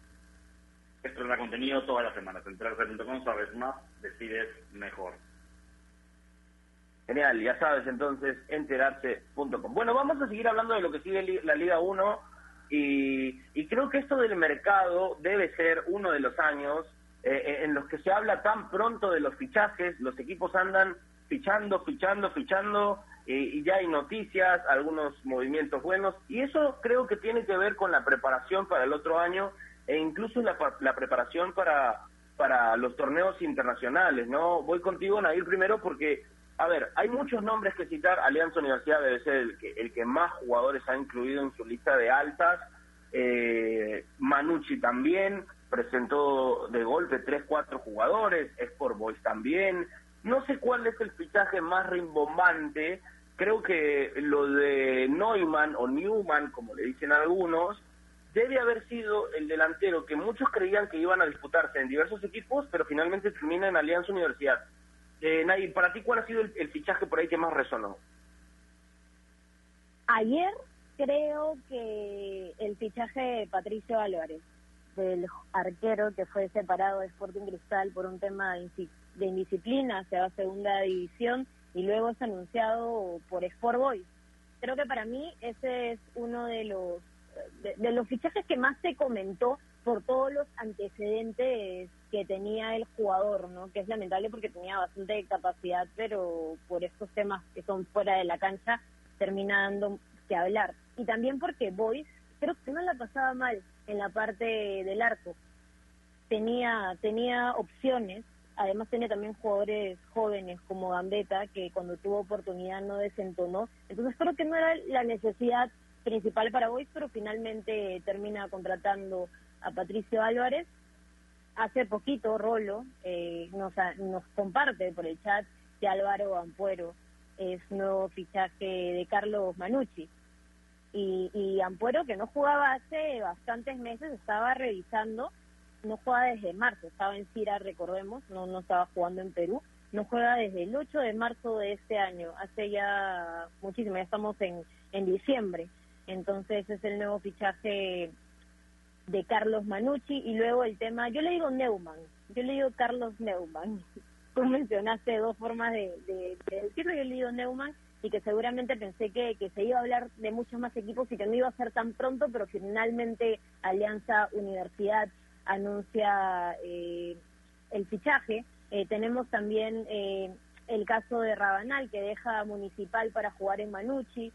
Estrena contenido todas las semanas. Enterarse.com, sabes más, decides mejor. Genial, ya sabes entonces, enterarse.com. Bueno, vamos a seguir hablando de lo que sigue la Liga 1 y, creo que esto del mercado debe ser uno de los años eh, eh, en los que se habla tan pronto de los fichajes, los equipos andan fichando, fichando, fichando, eh, y ya hay noticias, algunos movimientos buenos, y eso creo que tiene que ver con la preparación para el otro año e incluso la, la preparación para, para los torneos internacionales, ¿no? Voy contigo, Nadir, primero porque a ver, hay muchos nombres que citar. Alianza Universidad debe ser el que, el que más jugadores ha incluido en su lista de altas. Eh, Manucci también presentó de golpe 3, 4 jugadores. Sport Boys también. No sé cuál es el fichaje más rimbombante. Creo que lo de Neumann o Newman, como le dicen algunos, debe haber sido el delantero que muchos creían que iban a disputarse en diversos equipos, pero finalmente termina en Alianza Universidad. Eh, para ti, ¿cuál ha sido el, fichaje por ahí que más resonó? Ayer creo que el fichaje de Patricio Álvarez, del arquero que fue separado de Sporting Cristal por un tema de, indisciplina hacia la segunda división y luego es anunciado por Sport Boys. Creo que para mí ese es uno de los de los fichajes que más se comentó por todos los antecedentes que tenía el jugador, ¿no? Que es lamentable porque tenía bastante capacidad, pero por estos temas que son fuera de la cancha termina dando que hablar. Y también porque Boyce creo que no la pasaba mal en la parte del arco. Tenía tenía opciones, además tenía también jugadores jóvenes como Gambetta que cuando tuvo oportunidad no desentonó. Entonces creo que no era la necesidad principal para Boys, pero finalmente termina contratando a Patricio Álvarez. Hace poquito Rolo eh, nos, nos comparte por el chat que Álvaro Ampuero es nuevo fichaje de Carlos Manucci. Y, Ampuero, que no jugaba hace bastantes meses, estaba revisando, no juega desde marzo, estaba en Cira, recordemos, no, no estaba jugando en Perú, no juega desde el 8 de marzo de este año, hace ya muchísimo, ya estamos en, en diciembre. Entonces es el nuevo fichaje de Carlos Manucci y luego el tema, yo le digo Neumann, yo le digo Carlos Neumann. Tú mencionaste dos formas de, de, decirlo, yo le digo Neumann y que seguramente pensé que, que se iba a hablar de muchos más equipos y que no iba a ser tan pronto, pero finalmente Alianza Universidad anuncia eh, el fichaje. Eh, tenemos también eh, el caso de Rabanal, que deja Municipal para jugar en Manucci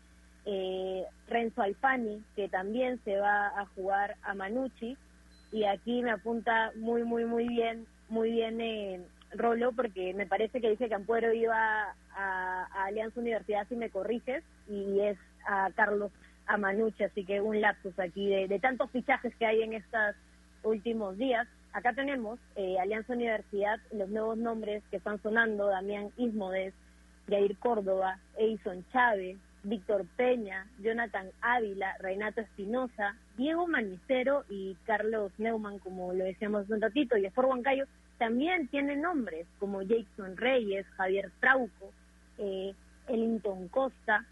eh, Renzo Alfani, que también se va a jugar a Manucci, y aquí me apunta muy, muy, muy bien, muy bien eh, Rolo, porque me parece que dice que Ampuero iba a, Alianza Universidad, si me corriges, y es a Carlos Amanucci, así que un lapsus aquí de, de tantos fichajes que hay en estos últimos días. Acá tenemos eh, Alianza Universidad, los nuevos nombres que están sonando, Damián Ismodes, Jair Córdoba, Edison Chávez, Víctor Peña, Jonathan Ávila, Renato Espinosa, Diego Manicero y Carlos Neumann, como lo decíamos hace un ratito, y Esfor Huancayo, también tienen nombres como Jason Reyes, Javier Trauco, eh, Ellington Costa,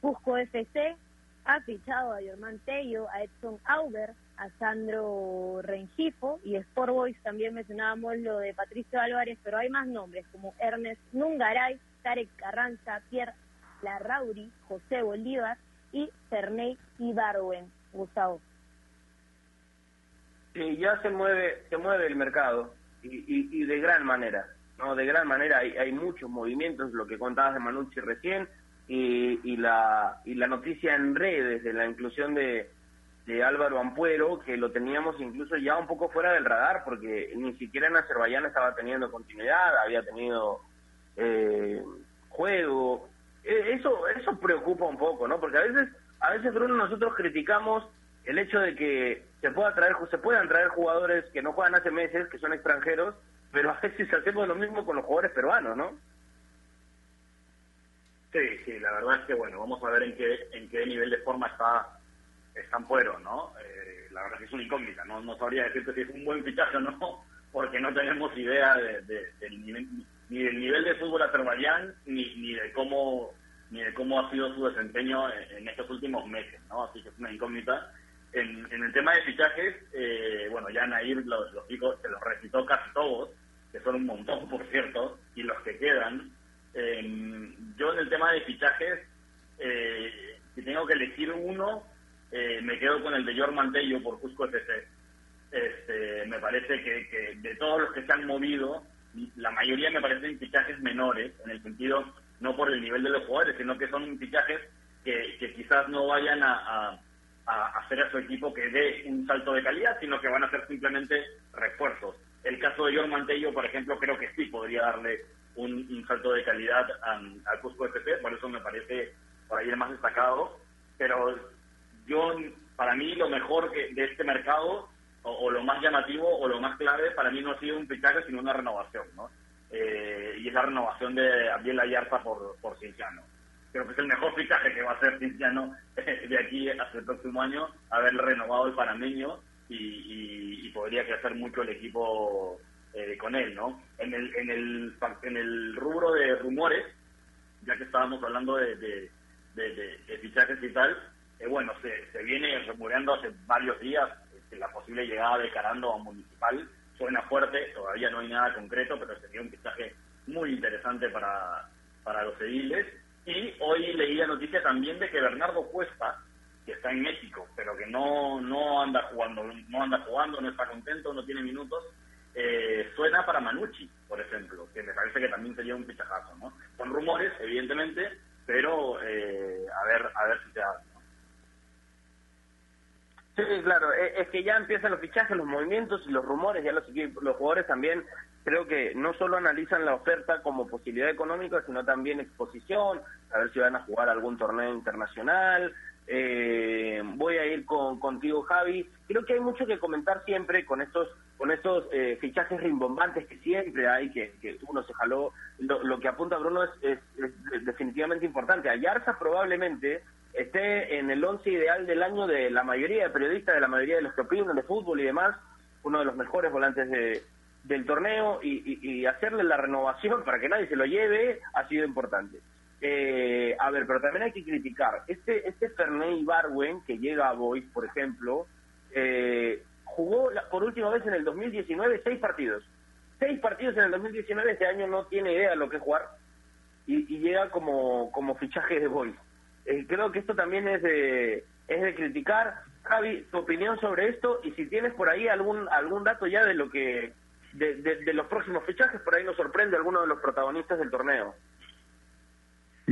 Cusco FC, ha fichado a Germán Tello, a Edson Auber, a Sandro Rengifo y Sport Boys también mencionábamos lo de Patricio Álvarez, pero hay más nombres como Ernest Nungaray, Tarek Carranza, Pierre Larrauri, José Bolívar y Ferney Ibarwen, Gustavo. Sí, ya se mueve, se mueve el mercado y, de gran manera, ¿no? De gran manera hay, hay muchos movimientos, lo que contabas de Manucci recién y, la, y la noticia en redes de la inclusión de, de Álvaro Ampuero, que lo teníamos incluso ya un poco fuera del radar, porque ni siquiera en Azerbaiyán estaba teniendo continuidad, había tenido eh, juego, eso eso preocupa un poco, ¿no? Porque a veces, a veces Bruno, nosotros criticamos el hecho de que se pueda traer se puedan traer jugadores que no juegan hace meses, que son extranjeros, pero a veces hacemos lo mismo con los jugadores peruanos, ¿no? Sí, sí, la verdad es que bueno, vamos a ver en qué en qué nivel de forma está están Puero, ¿no? Eh, la verdad es que es una incógnita, no no sabría decirte si es un buen fichaje o no, porque no tenemos idea de, del nivel ni del nivel de fútbol azerbaiyán ni, ni de cómo ni de cómo ha sido su desempeño en, estos últimos meses, ¿no? Así que es una incógnita. En, en el tema de fichajes, eh, bueno, ya Nair los, los chicos se los recitó casi todos, que son un montón, por cierto, y los que quedan. Eh, yo en el tema de fichajes, eh, si tengo que elegir uno, eh, me quedo con el de Jorge Mantello por Cusco FC. Este, me parece que, que de todos los que se han movido, la mayoría me parecen fichajes menores, en el sentido, no por el nivel de los jugadores, sino que son fichajes que, que quizás no vayan a, a, hacer a su equipo que dé un salto de calidad, sino que van a ser simplemente refuerzos. El caso de John Mantello, por ejemplo, creo que sí podría darle un, salto de calidad al Cusco FP, por eso me parece por ahí el más destacado. Pero yo, para mí, lo mejor de este mercado o, lo más llamativo o lo más clave para mí no ha sido un fichaje sino una renovación, ¿no? Eh, y es la renovación de Ariel Ayarza por, por Cinciano. Creo que es el mejor fichaje que va a hacer Cinciano de aquí hasta el próximo año, haber renovado el panameño y, y, podría crecer mucho el equipo eh, con él, ¿no? En el, en, el, en el rubro de rumores, ya que estábamos hablando de, de, de, fichajes y tal, eh, bueno, se, se viene rumoreando hace varios días la posible llegada de Carando a Municipal suena fuerte, todavía no hay nada concreto, pero sería un fichaje muy interesante para, para los ediles. Y hoy leí la noticia también de que Bernardo Cuesta, que está en México, pero que no, no anda jugando, no anda jugando, no está contento, no tiene minutos, eh, suena para Manucci, por ejemplo, que me parece que también sería un fichajazo, ¿no? Son rumores, evidentemente, pero eh, a ver a ver si se hace. Sí, claro, e, es que ya empiezan los fichajes, los movimientos y los rumores, ya los, los jugadores también creo que no solo analizan la oferta como posibilidad económica, sino también exposición, a ver si van a jugar algún torneo internacional. Eh, voy a ir con, contigo, Javi. Creo que hay mucho que comentar siempre con estos con estos eh, fichajes rimbombantes que siempre hay, que, que uno se jaló. Lo, que apunta Bruno es, es, definitivamente importante. Ayarza probablemente esté en el once ideal del año de la mayoría de periodistas, de la mayoría de los que opinan de fútbol y demás, uno de los mejores volantes de, del torneo y, hacerle la renovación para que nadie se lo lleve ha sido importante. Eh, a ver, pero también hay que criticar. Este, este Ferney Barwen, que llega a Boys, por ejemplo, eh, jugó por última vez en el 2019 seis partidos. Seis partidos en el 2019, este año no tiene idea de lo que es jugar y, llega como, como fichaje de Boys. Eh, creo que esto también es de, es de criticar. Javi, tu opinión sobre esto y si tienes por ahí algún, algún dato ya de lo que de, los próximos fichajes, por ahí nos sorprende alguno de los protagonistas del torneo.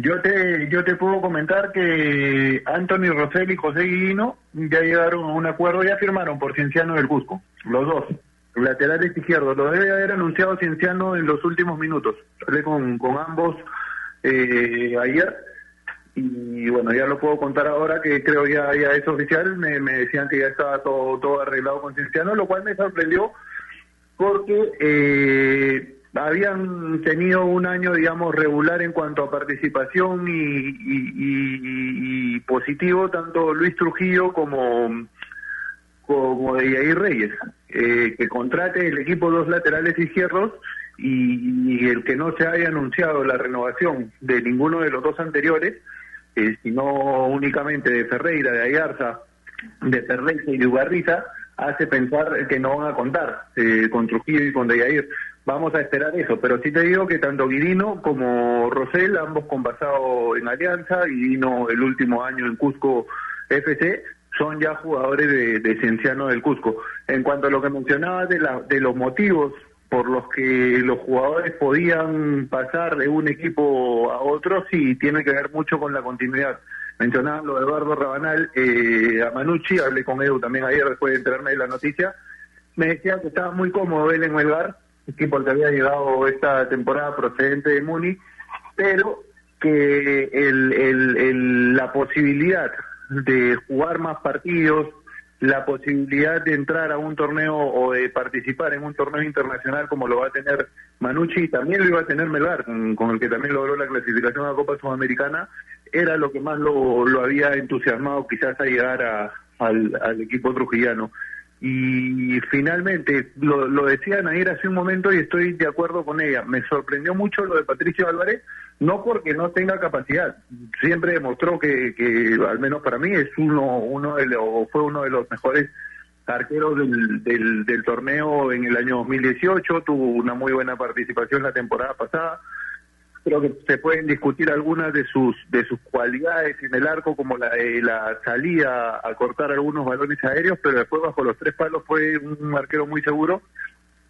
Yo te, yo te puedo comentar que Anthony Rosell y José Guino ya llegaron a un acuerdo, ya firmaron por Cienciano del Cusco, los dos, laterales izquierdos. Lo debe haber anunciado Cienciano en los últimos minutos. Hablé con, con ambos eh, ayer y bueno, ya lo puedo contar ahora que creo ya, ya es oficial. Me, me decían que ya estaba todo, todo arreglado con Cienciano, lo cual me sorprendió porque eh, habían tenido un año, digamos, regular en cuanto a participación y, positivo tanto Luis Trujillo como como Yair Reyes, eh, que contrate el equipo dos laterales izquierdos y, el que no se haya anunciado la renovación de ninguno de los dos anteriores, eh, sino únicamente de Ferreira, de Ayarza, de Ferreira y de Ugarriza, hace pensar que no van a contar eh, con Trujillo y con Deyair. Vamos a esperar eso, pero sí te digo que tanto Guirino como Rosell, ambos con basado en Alianza, Guirino el último año en Cusco FC, son ya jugadores de, de Cienciano del Cusco. En cuanto a lo que mencionabas de, la, de los motivos por los que los jugadores podían pasar de un equipo a otro, sí, tiene que ver mucho con la continuidad mencionaban lo de Eduardo Rabanal, eh, a Manucci, hablé con Edu también ayer después de enterarme de la noticia, me decía que estaba muy cómodo él en Melgar, equipo al que había llegado esta temporada procedente de Muni, pero que el, la posibilidad de jugar más partidos, la posibilidad de entrar a un torneo o de participar en un torneo internacional como lo va a tener Manucci, también lo iba a tener Melgar, con, el que también logró la clasificación a Copa Sudamericana, era lo que más lo, lo había entusiasmado quizás a llegar a, al, equipo trujillano. Y finalmente, lo, lo decía Nair hace un momento y estoy de acuerdo con ella, me sorprendió mucho lo de Patricio Álvarez, no porque no tenga capacidad, siempre demostró que, que al menos para mí es uno, uno de los, fue uno de los mejores arqueros del, del, del torneo en el año 2018, tuvo una muy buena participación la temporada pasada, creo que se pueden discutir algunas de sus de sus cualidades en el arco como la la salida a cortar algunos balones aéreos pero después bajo los tres palos fue un arquero muy seguro.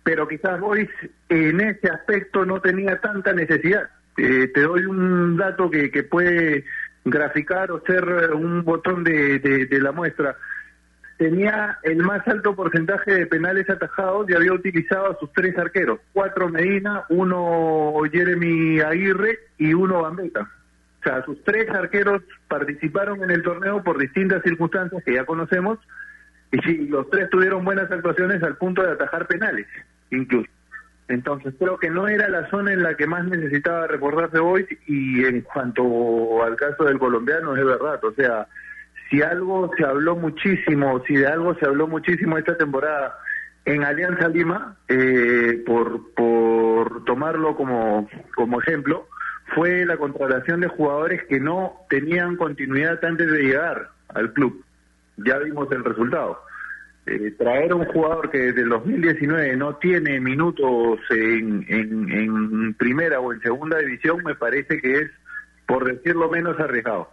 Pero quizás Boris en ese aspecto no tenía tanta necesidad. Eh, te doy un dato que, que puede graficar o ser un botón de, de la muestra tenía el más alto porcentaje de penales atajados y había utilizado a sus tres arqueros, cuatro Medina, uno Jeremy Aguirre y uno Bambeta. O sea, sus tres arqueros participaron en el torneo por distintas circunstancias que ya conocemos y sí, los tres tuvieron buenas actuaciones al punto de atajar penales, incluso. Entonces creo que no era la zona en la que más necesitaba recordarse hoy y en cuanto al caso del colombiano es verdad, o sea, si algo se habló muchísimo, si de algo se habló muchísimo esta temporada en Alianza Lima, eh, por, por tomarlo como, como ejemplo, fue la contratación de jugadores que no tenían continuidad antes de llegar al club. Ya vimos el resultado. Eh, traer un jugador que desde el 2019 no tiene minutos en, en, en primera o en segunda división me parece que es, por decirlo menos, arriesgado.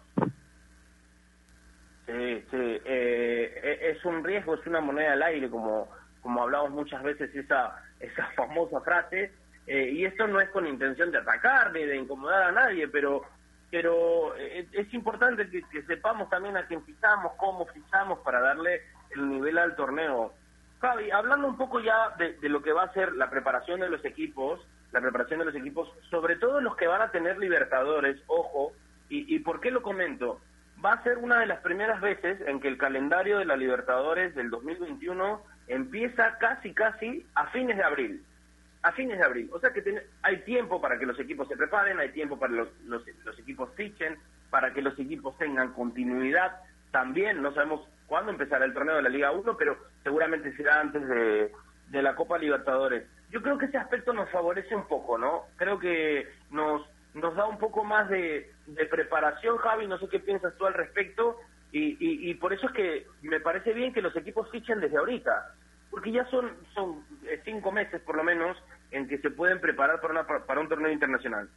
Sí, sí, eh, e, es un riesgo, es una moneda al aire, como, como hablamos muchas veces esa, esa famosa frase, eh, y esto no es con intención de atacar ni de incomodar a nadie, pero pero eh, es importante que, sepamos también a quién fichamos, cómo fichamos para darle el nivel al torneo. Javi, hablando un poco ya de, lo que va a ser la preparación de los equipos, la preparación de los equipos, sobre todo los que van a tener Libertadores, ojo, y, y por qué lo comento, va a ser una de las primeras veces en que el calendario de la Libertadores del 2021 empieza casi, casi a fines de abril. A fines de abril. O sea que hay tiempo para que los equipos se preparen, hay tiempo para los, los equipos fichen, para que los equipos tengan continuidad. También no sabemos cuándo empezará el torneo de la Liga 1, pero seguramente será antes de, de la Copa Libertadores. Yo creo que ese aspecto nos favorece un poco, ¿no? Creo que nos, nos da un poco más de, preparación, Javi, no sé qué piensas tú al respecto, y, y, por eso es que me parece bien que los equipos fichen desde ahorita, porque ya son, son eh, cinco meses por lo menos en que se pueden preparar para, una, para un torneo internacional.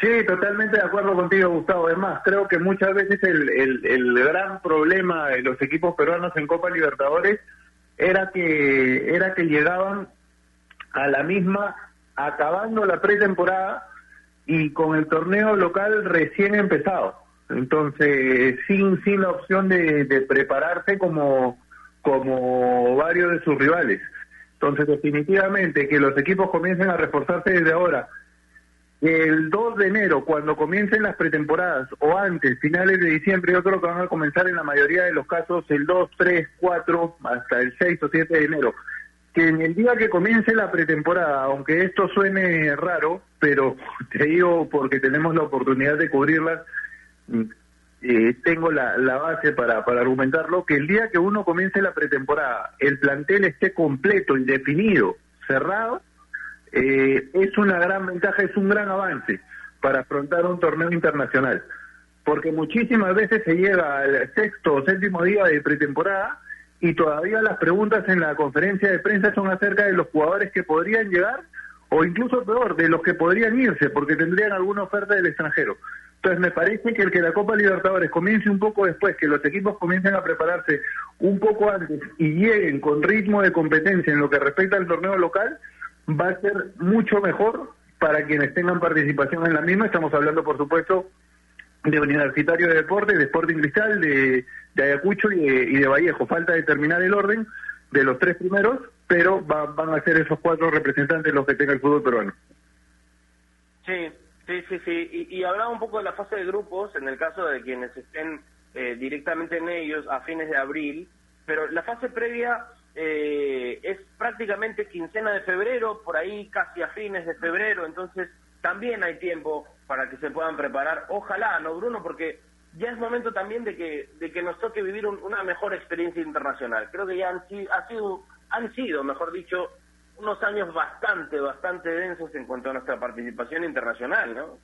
Sí, totalmente de acuerdo contigo, Gustavo. Es más, creo que muchas veces el, el, el gran problema de los equipos peruanos en Copa Libertadores era que era que llegaban a la misma acabando la pretemporada y con el torneo local recién empezado. Entonces, sin sin la opción de, de prepararse como como varios de sus rivales. Entonces, definitivamente que los equipos comiencen a reforzarse desde ahora el 2 de enero, cuando comiencen las pretemporadas, o antes, finales de diciembre, yo creo que van a comenzar en la mayoría de los casos el 2, 3, 4, hasta el 6 o 7 de enero. Que en el día que comience la pretemporada, aunque esto suene raro, pero te digo porque tenemos la oportunidad de cubrirlas, mm, eh, tengo la, la base para, argumentarlo, que el día que uno comience la pretemporada, el plantel esté completo y definido, cerrado, eh, es una gran ventaja, es un gran avance para afrontar un torneo internacional, porque muchísimas veces se llega al sexto o séptimo día de pretemporada y todavía las preguntas en la conferencia de prensa son acerca de los jugadores que podrían llegar o incluso peor, de los que podrían irse porque tendrían alguna oferta del extranjero. Entonces me parece que el que la Copa Libertadores comience un poco después, que los equipos comiencen a prepararse un poco antes y lleguen con ritmo de competencia en lo que respecta al torneo local, va a ser mucho mejor para quienes tengan participación en la misma. Estamos hablando, por supuesto, de Universitario de Deportes, de Sporting Cristal, de, Ayacucho y de, Vallejo. Falta determinar el orden de los tres primeros, pero van a ser esos cuatro representantes los que tenga el fútbol peruano. Sí, sí, sí, sí. Y, hablaba un poco de la fase de grupos, en el caso de quienes estén eh, directamente en ellos a fines de abril, pero la fase previa eh, es prácticamente quincena de febrero, por ahí casi a fines de febrero, entonces también hay tiempo para que se puedan preparar. Ojalá, ¿no, Bruno? Porque ya es momento también de que, de que nos toque vivir una mejor experiencia internacional. Creo que ya han, ha sido, han sido, mejor dicho, unos años bastante, bastante densos en cuanto a nuestra participación internacional, ¿no?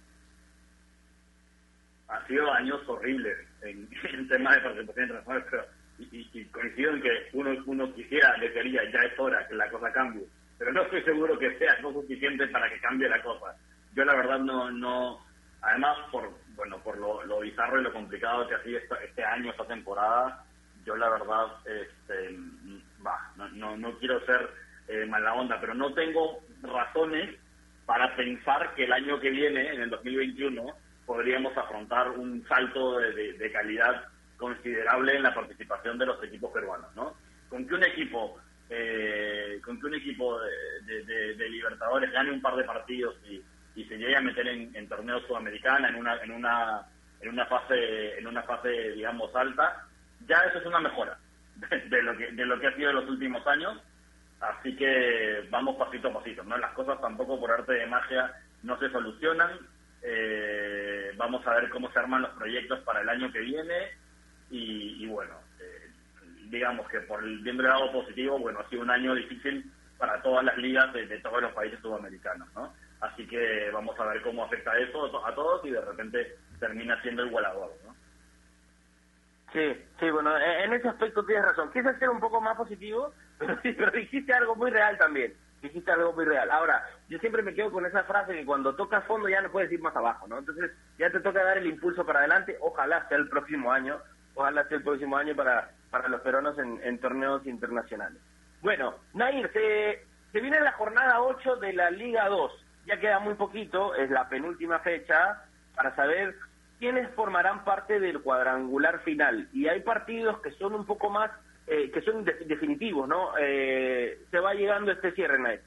Ha sido años horribles en, en temas de participación internacional, pero y, coincido en que uno, uno quisiera, desearía, ya es hora que la cosa cambie, pero no estoy seguro que sea lo suficiente para que cambie la cosa. Yo la verdad no, no además por, bueno, por lo, bizarro y lo complicado que ha sido este, año, esta temporada, yo la verdad, este, bah, no, no, quiero ser eh, mala onda, pero no tengo razones para pensar que el año que viene, en el 2021, podríamos afrontar un salto de calidad considerable en la participación de los equipos peruanos, ¿no? Con que un equipo, eh, con que un equipo de, Libertadores gane un par de partidos y, se llegue a meter en, torneos sudamericanos en una, en una, en una fase, en una fase, digamos, alta, ya eso es una mejora de, lo que, de lo que ha sido en los últimos años. Así que vamos pasito a pasito, ¿no? Las cosas tampoco por arte de magia no se solucionan. Eh, vamos a ver cómo se arman los proyectos para el año que viene y, bueno, eh, digamos que por el bien del lado positivo, bueno, ha sido un año difícil para todas las ligas de, todos los países sudamericanos, ¿no? Así que vamos a ver cómo afecta eso a todos y de repente termina siendo igualador, ¿no? Sí, sí, bueno, e, en ese aspecto tienes razón. Quise ser un poco más positivo, pero sí, pero dijiste algo muy real también. Dijiste algo muy real. Ahora, yo siempre me quedo con esa frase que cuando tocas fondo ya no puedes ir más abajo, ¿no? Entonces ya te toca dar el impulso para adelante. Ojalá sea el próximo año ojalá sea el próximo año para, para los peruanos en, torneos internacionales. Bueno, Nair, se, se viene la jornada 8 de la Liga 2. Ya queda muy poquito, es la penúltima fecha, para saber quiénes formarán parte del cuadrangular final. Y hay partidos que son un poco más, eh, que son definitivos, ¿no? Eh, se va llegando este cierre, Nay.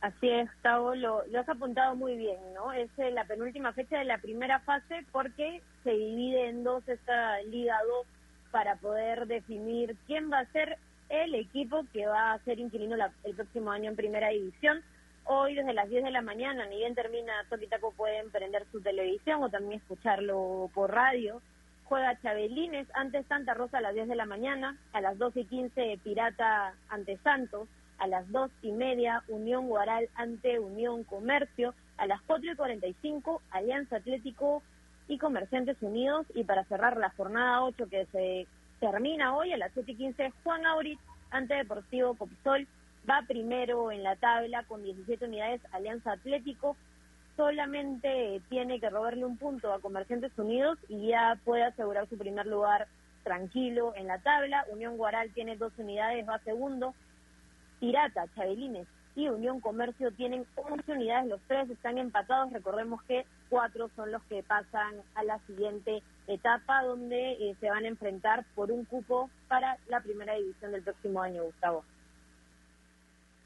Así es, Gustavo, lo, has apuntado muy bien, ¿no? Es eh, la penúltima fecha de la primera fase porque se divide en dos esta Liga 2 para poder definir quién va a ser el equipo que va a ser inquilino el próximo año en Primera División. Hoy desde las 10 de la mañana, ni bien termina Toquitaco, pueden prender su televisión o también escucharlo por radio. Juega Chabelines ante Santa Rosa a las 10 de la mañana, a las 12 y 15 Pirata ante Santos, a las 2 y media Unión Guaral ante Unión Comercio, a las 4 y 45 Alianza Atlético y Comerciantes Unidos y para cerrar la jornada 8 que se termina hoy a las 7 y 15 Juan Aurit ante Deportivo Copsol va primero en la tabla con 17 unidades Alianza Atlético. Solamente tiene que robarle un punto a Comerciantes Unidos y ya puede asegurar su primer lugar tranquilo en la tabla. Unión Guaral tiene dos unidades va segundo. Pirata, Chabelines y Unión Comercio tienen 11 unidades, los tres están empatados, recordemos que cuatro son los que pasan a la siguiente etapa donde eh, se van a enfrentar por un cupo para la primera división del próximo año, Gustavo.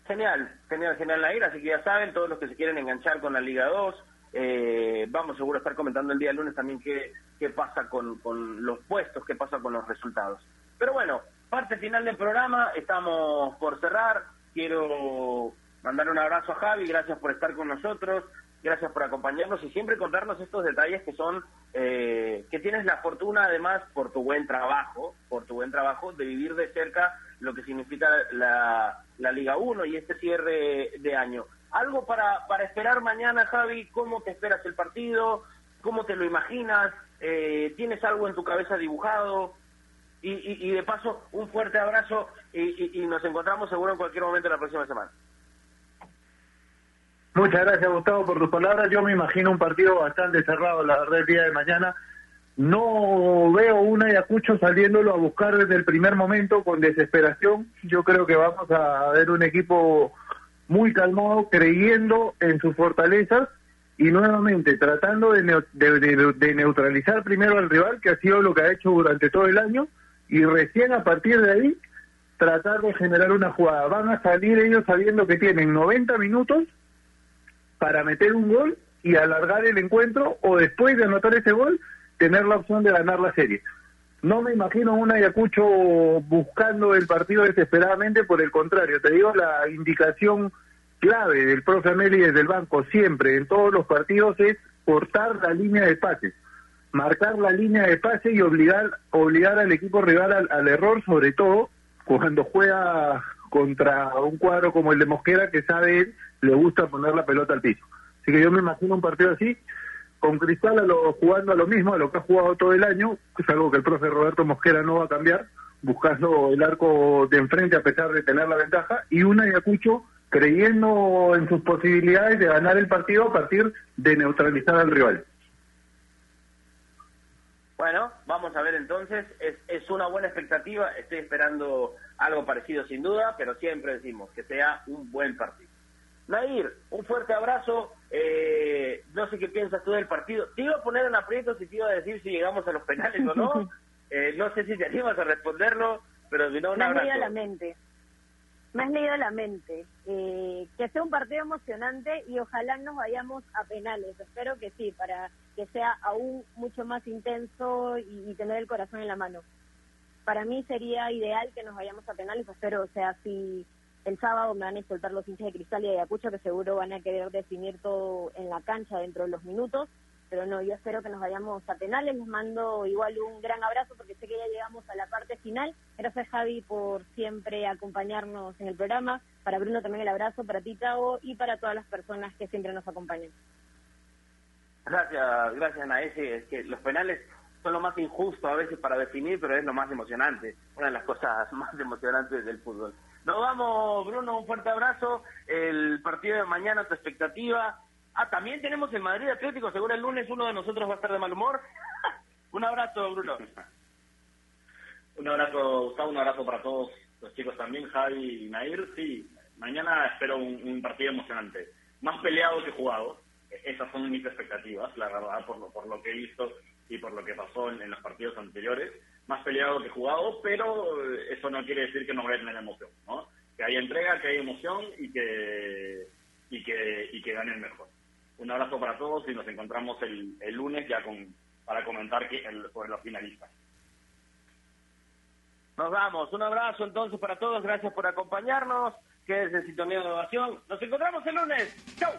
Genial, genial, genial Nair, así que ya saben, todos los que se quieren enganchar con la Liga 2, eh, vamos seguro a estar comentando el día lunes también qué, qué pasa con, con los puestos, qué pasa con los resultados. Pero bueno, parte final del programa, estamos por cerrar. Quiero mandar un abrazo a Javi, gracias por estar con nosotros, gracias por acompañarnos y siempre contarnos estos detalles que son, eh, que tienes la fortuna además por tu buen trabajo, por tu buen trabajo de vivir de cerca lo que significa la, la Liga 1 y este cierre de año. Algo para, para esperar mañana, Javi, ¿cómo te esperas el partido? ¿Cómo te lo imaginas? Eh, ¿Tienes algo en tu cabeza dibujado? Y, de paso, un fuerte abrazo y, nos encontramos seguro en cualquier momento la próxima semana. Muchas gracias, Gustavo, por tus palabras. Yo me imagino un partido bastante cerrado la red día de mañana. No veo un Ayacucho saliéndolo a buscar desde el primer momento con desesperación. Yo creo que vamos a ver un equipo muy calmado, creyendo en sus fortalezas y nuevamente tratando de, de, neutralizar primero al rival, que ha sido lo que ha hecho durante todo el año, y recién a partir de ahí tratar de generar una jugada. Van a salir ellos sabiendo que tienen 90 minutos para meter un gol y alargar el encuentro o después de anotar ese gol tener la opción de ganar la serie. No me imagino un Ayacucho buscando el partido desesperadamente, por el contrario, te digo la indicación clave del profe Ameli desde el banco siempre en todos los partidos es cortar la línea de pases marcar la línea de pase y obligar obligar al equipo rival al, error, sobre todo cuando juega contra un cuadro como el de Mosquera que sabe le gusta poner la pelota al piso. Así que yo me imagino un partido así, con Cristal a lo, jugando a lo mismo, a lo que ha jugado todo el año, es algo que el profe Roberto Mosquera no va a cambiar, buscando el arco de enfrente a pesar de tener la ventaja, y una Ayacucho creyendo en sus posibilidades de ganar el partido a partir de neutralizar al rival. Bueno, vamos a ver entonces, es, es una buena expectativa, estoy esperando algo parecido sin duda, pero siempre decimos que sea un buen partido. Nair, un fuerte abrazo, eh, no sé qué piensas tú del partido, te iba a poner en aprietos y te iba a decir si llegamos a los penales o no, eh, no sé si te animas a responderlo, pero si no, un abrazo. la mente me has leído la mente. Eh, que sea un partido emocionante y ojalá nos vayamos a penales. Espero que sí, para que sea aún mucho más intenso y, tener el corazón en la mano. Para mí sería ideal que nos vayamos a penales, espero, o sea, si el sábado me van a soltar los hinchas de Cristal y Ayacucho, que seguro van a querer definir todo en la cancha dentro de los minutos, pero no, yo espero que nos vayamos a penales, les mando igual un gran abrazo porque sé que ya llegamos a la parte final. Gracias Javi por siempre acompañarnos en el programa, para Bruno también el abrazo, para ti Tavo y para todas las personas que siempre nos acompañan. Gracias, gracias Naesi, es que los penales son lo más injusto a veces para definir, pero es lo más emocionante, una de las cosas más emocionantes del fútbol. Nos vamos, Bruno, un fuerte abrazo. El partido de mañana, tu expectativa. Ah, también tenemos el Madrid Atlético. Seguro el lunes uno de nosotros va a estar de mal humor. un abrazo, Bruno. un abrazo, Gustavo. Un abrazo para todos los chicos también, Javi y Nair. Sí, mañana espero un, partido emocionante. Más peleado que jugado. esas son mis expectativas, la verdad, por lo, por lo que he visto y por lo que pasó en, los partidos anteriores. Más peleado que jugado, pero eso no quiere decir que no vaya a emoción, ¿no? Que hay entrega, que hay emoción y que, y que, y que gane el mejor. Un abrazo para todos y nos encontramos el, el lunes ya con para comentar que sobre los finalistas. Nos vamos. Un abrazo entonces para todos. Gracias por acompañarnos. Quédense en sintonía de innovación. Nos encontramos el lunes. ¡Chau!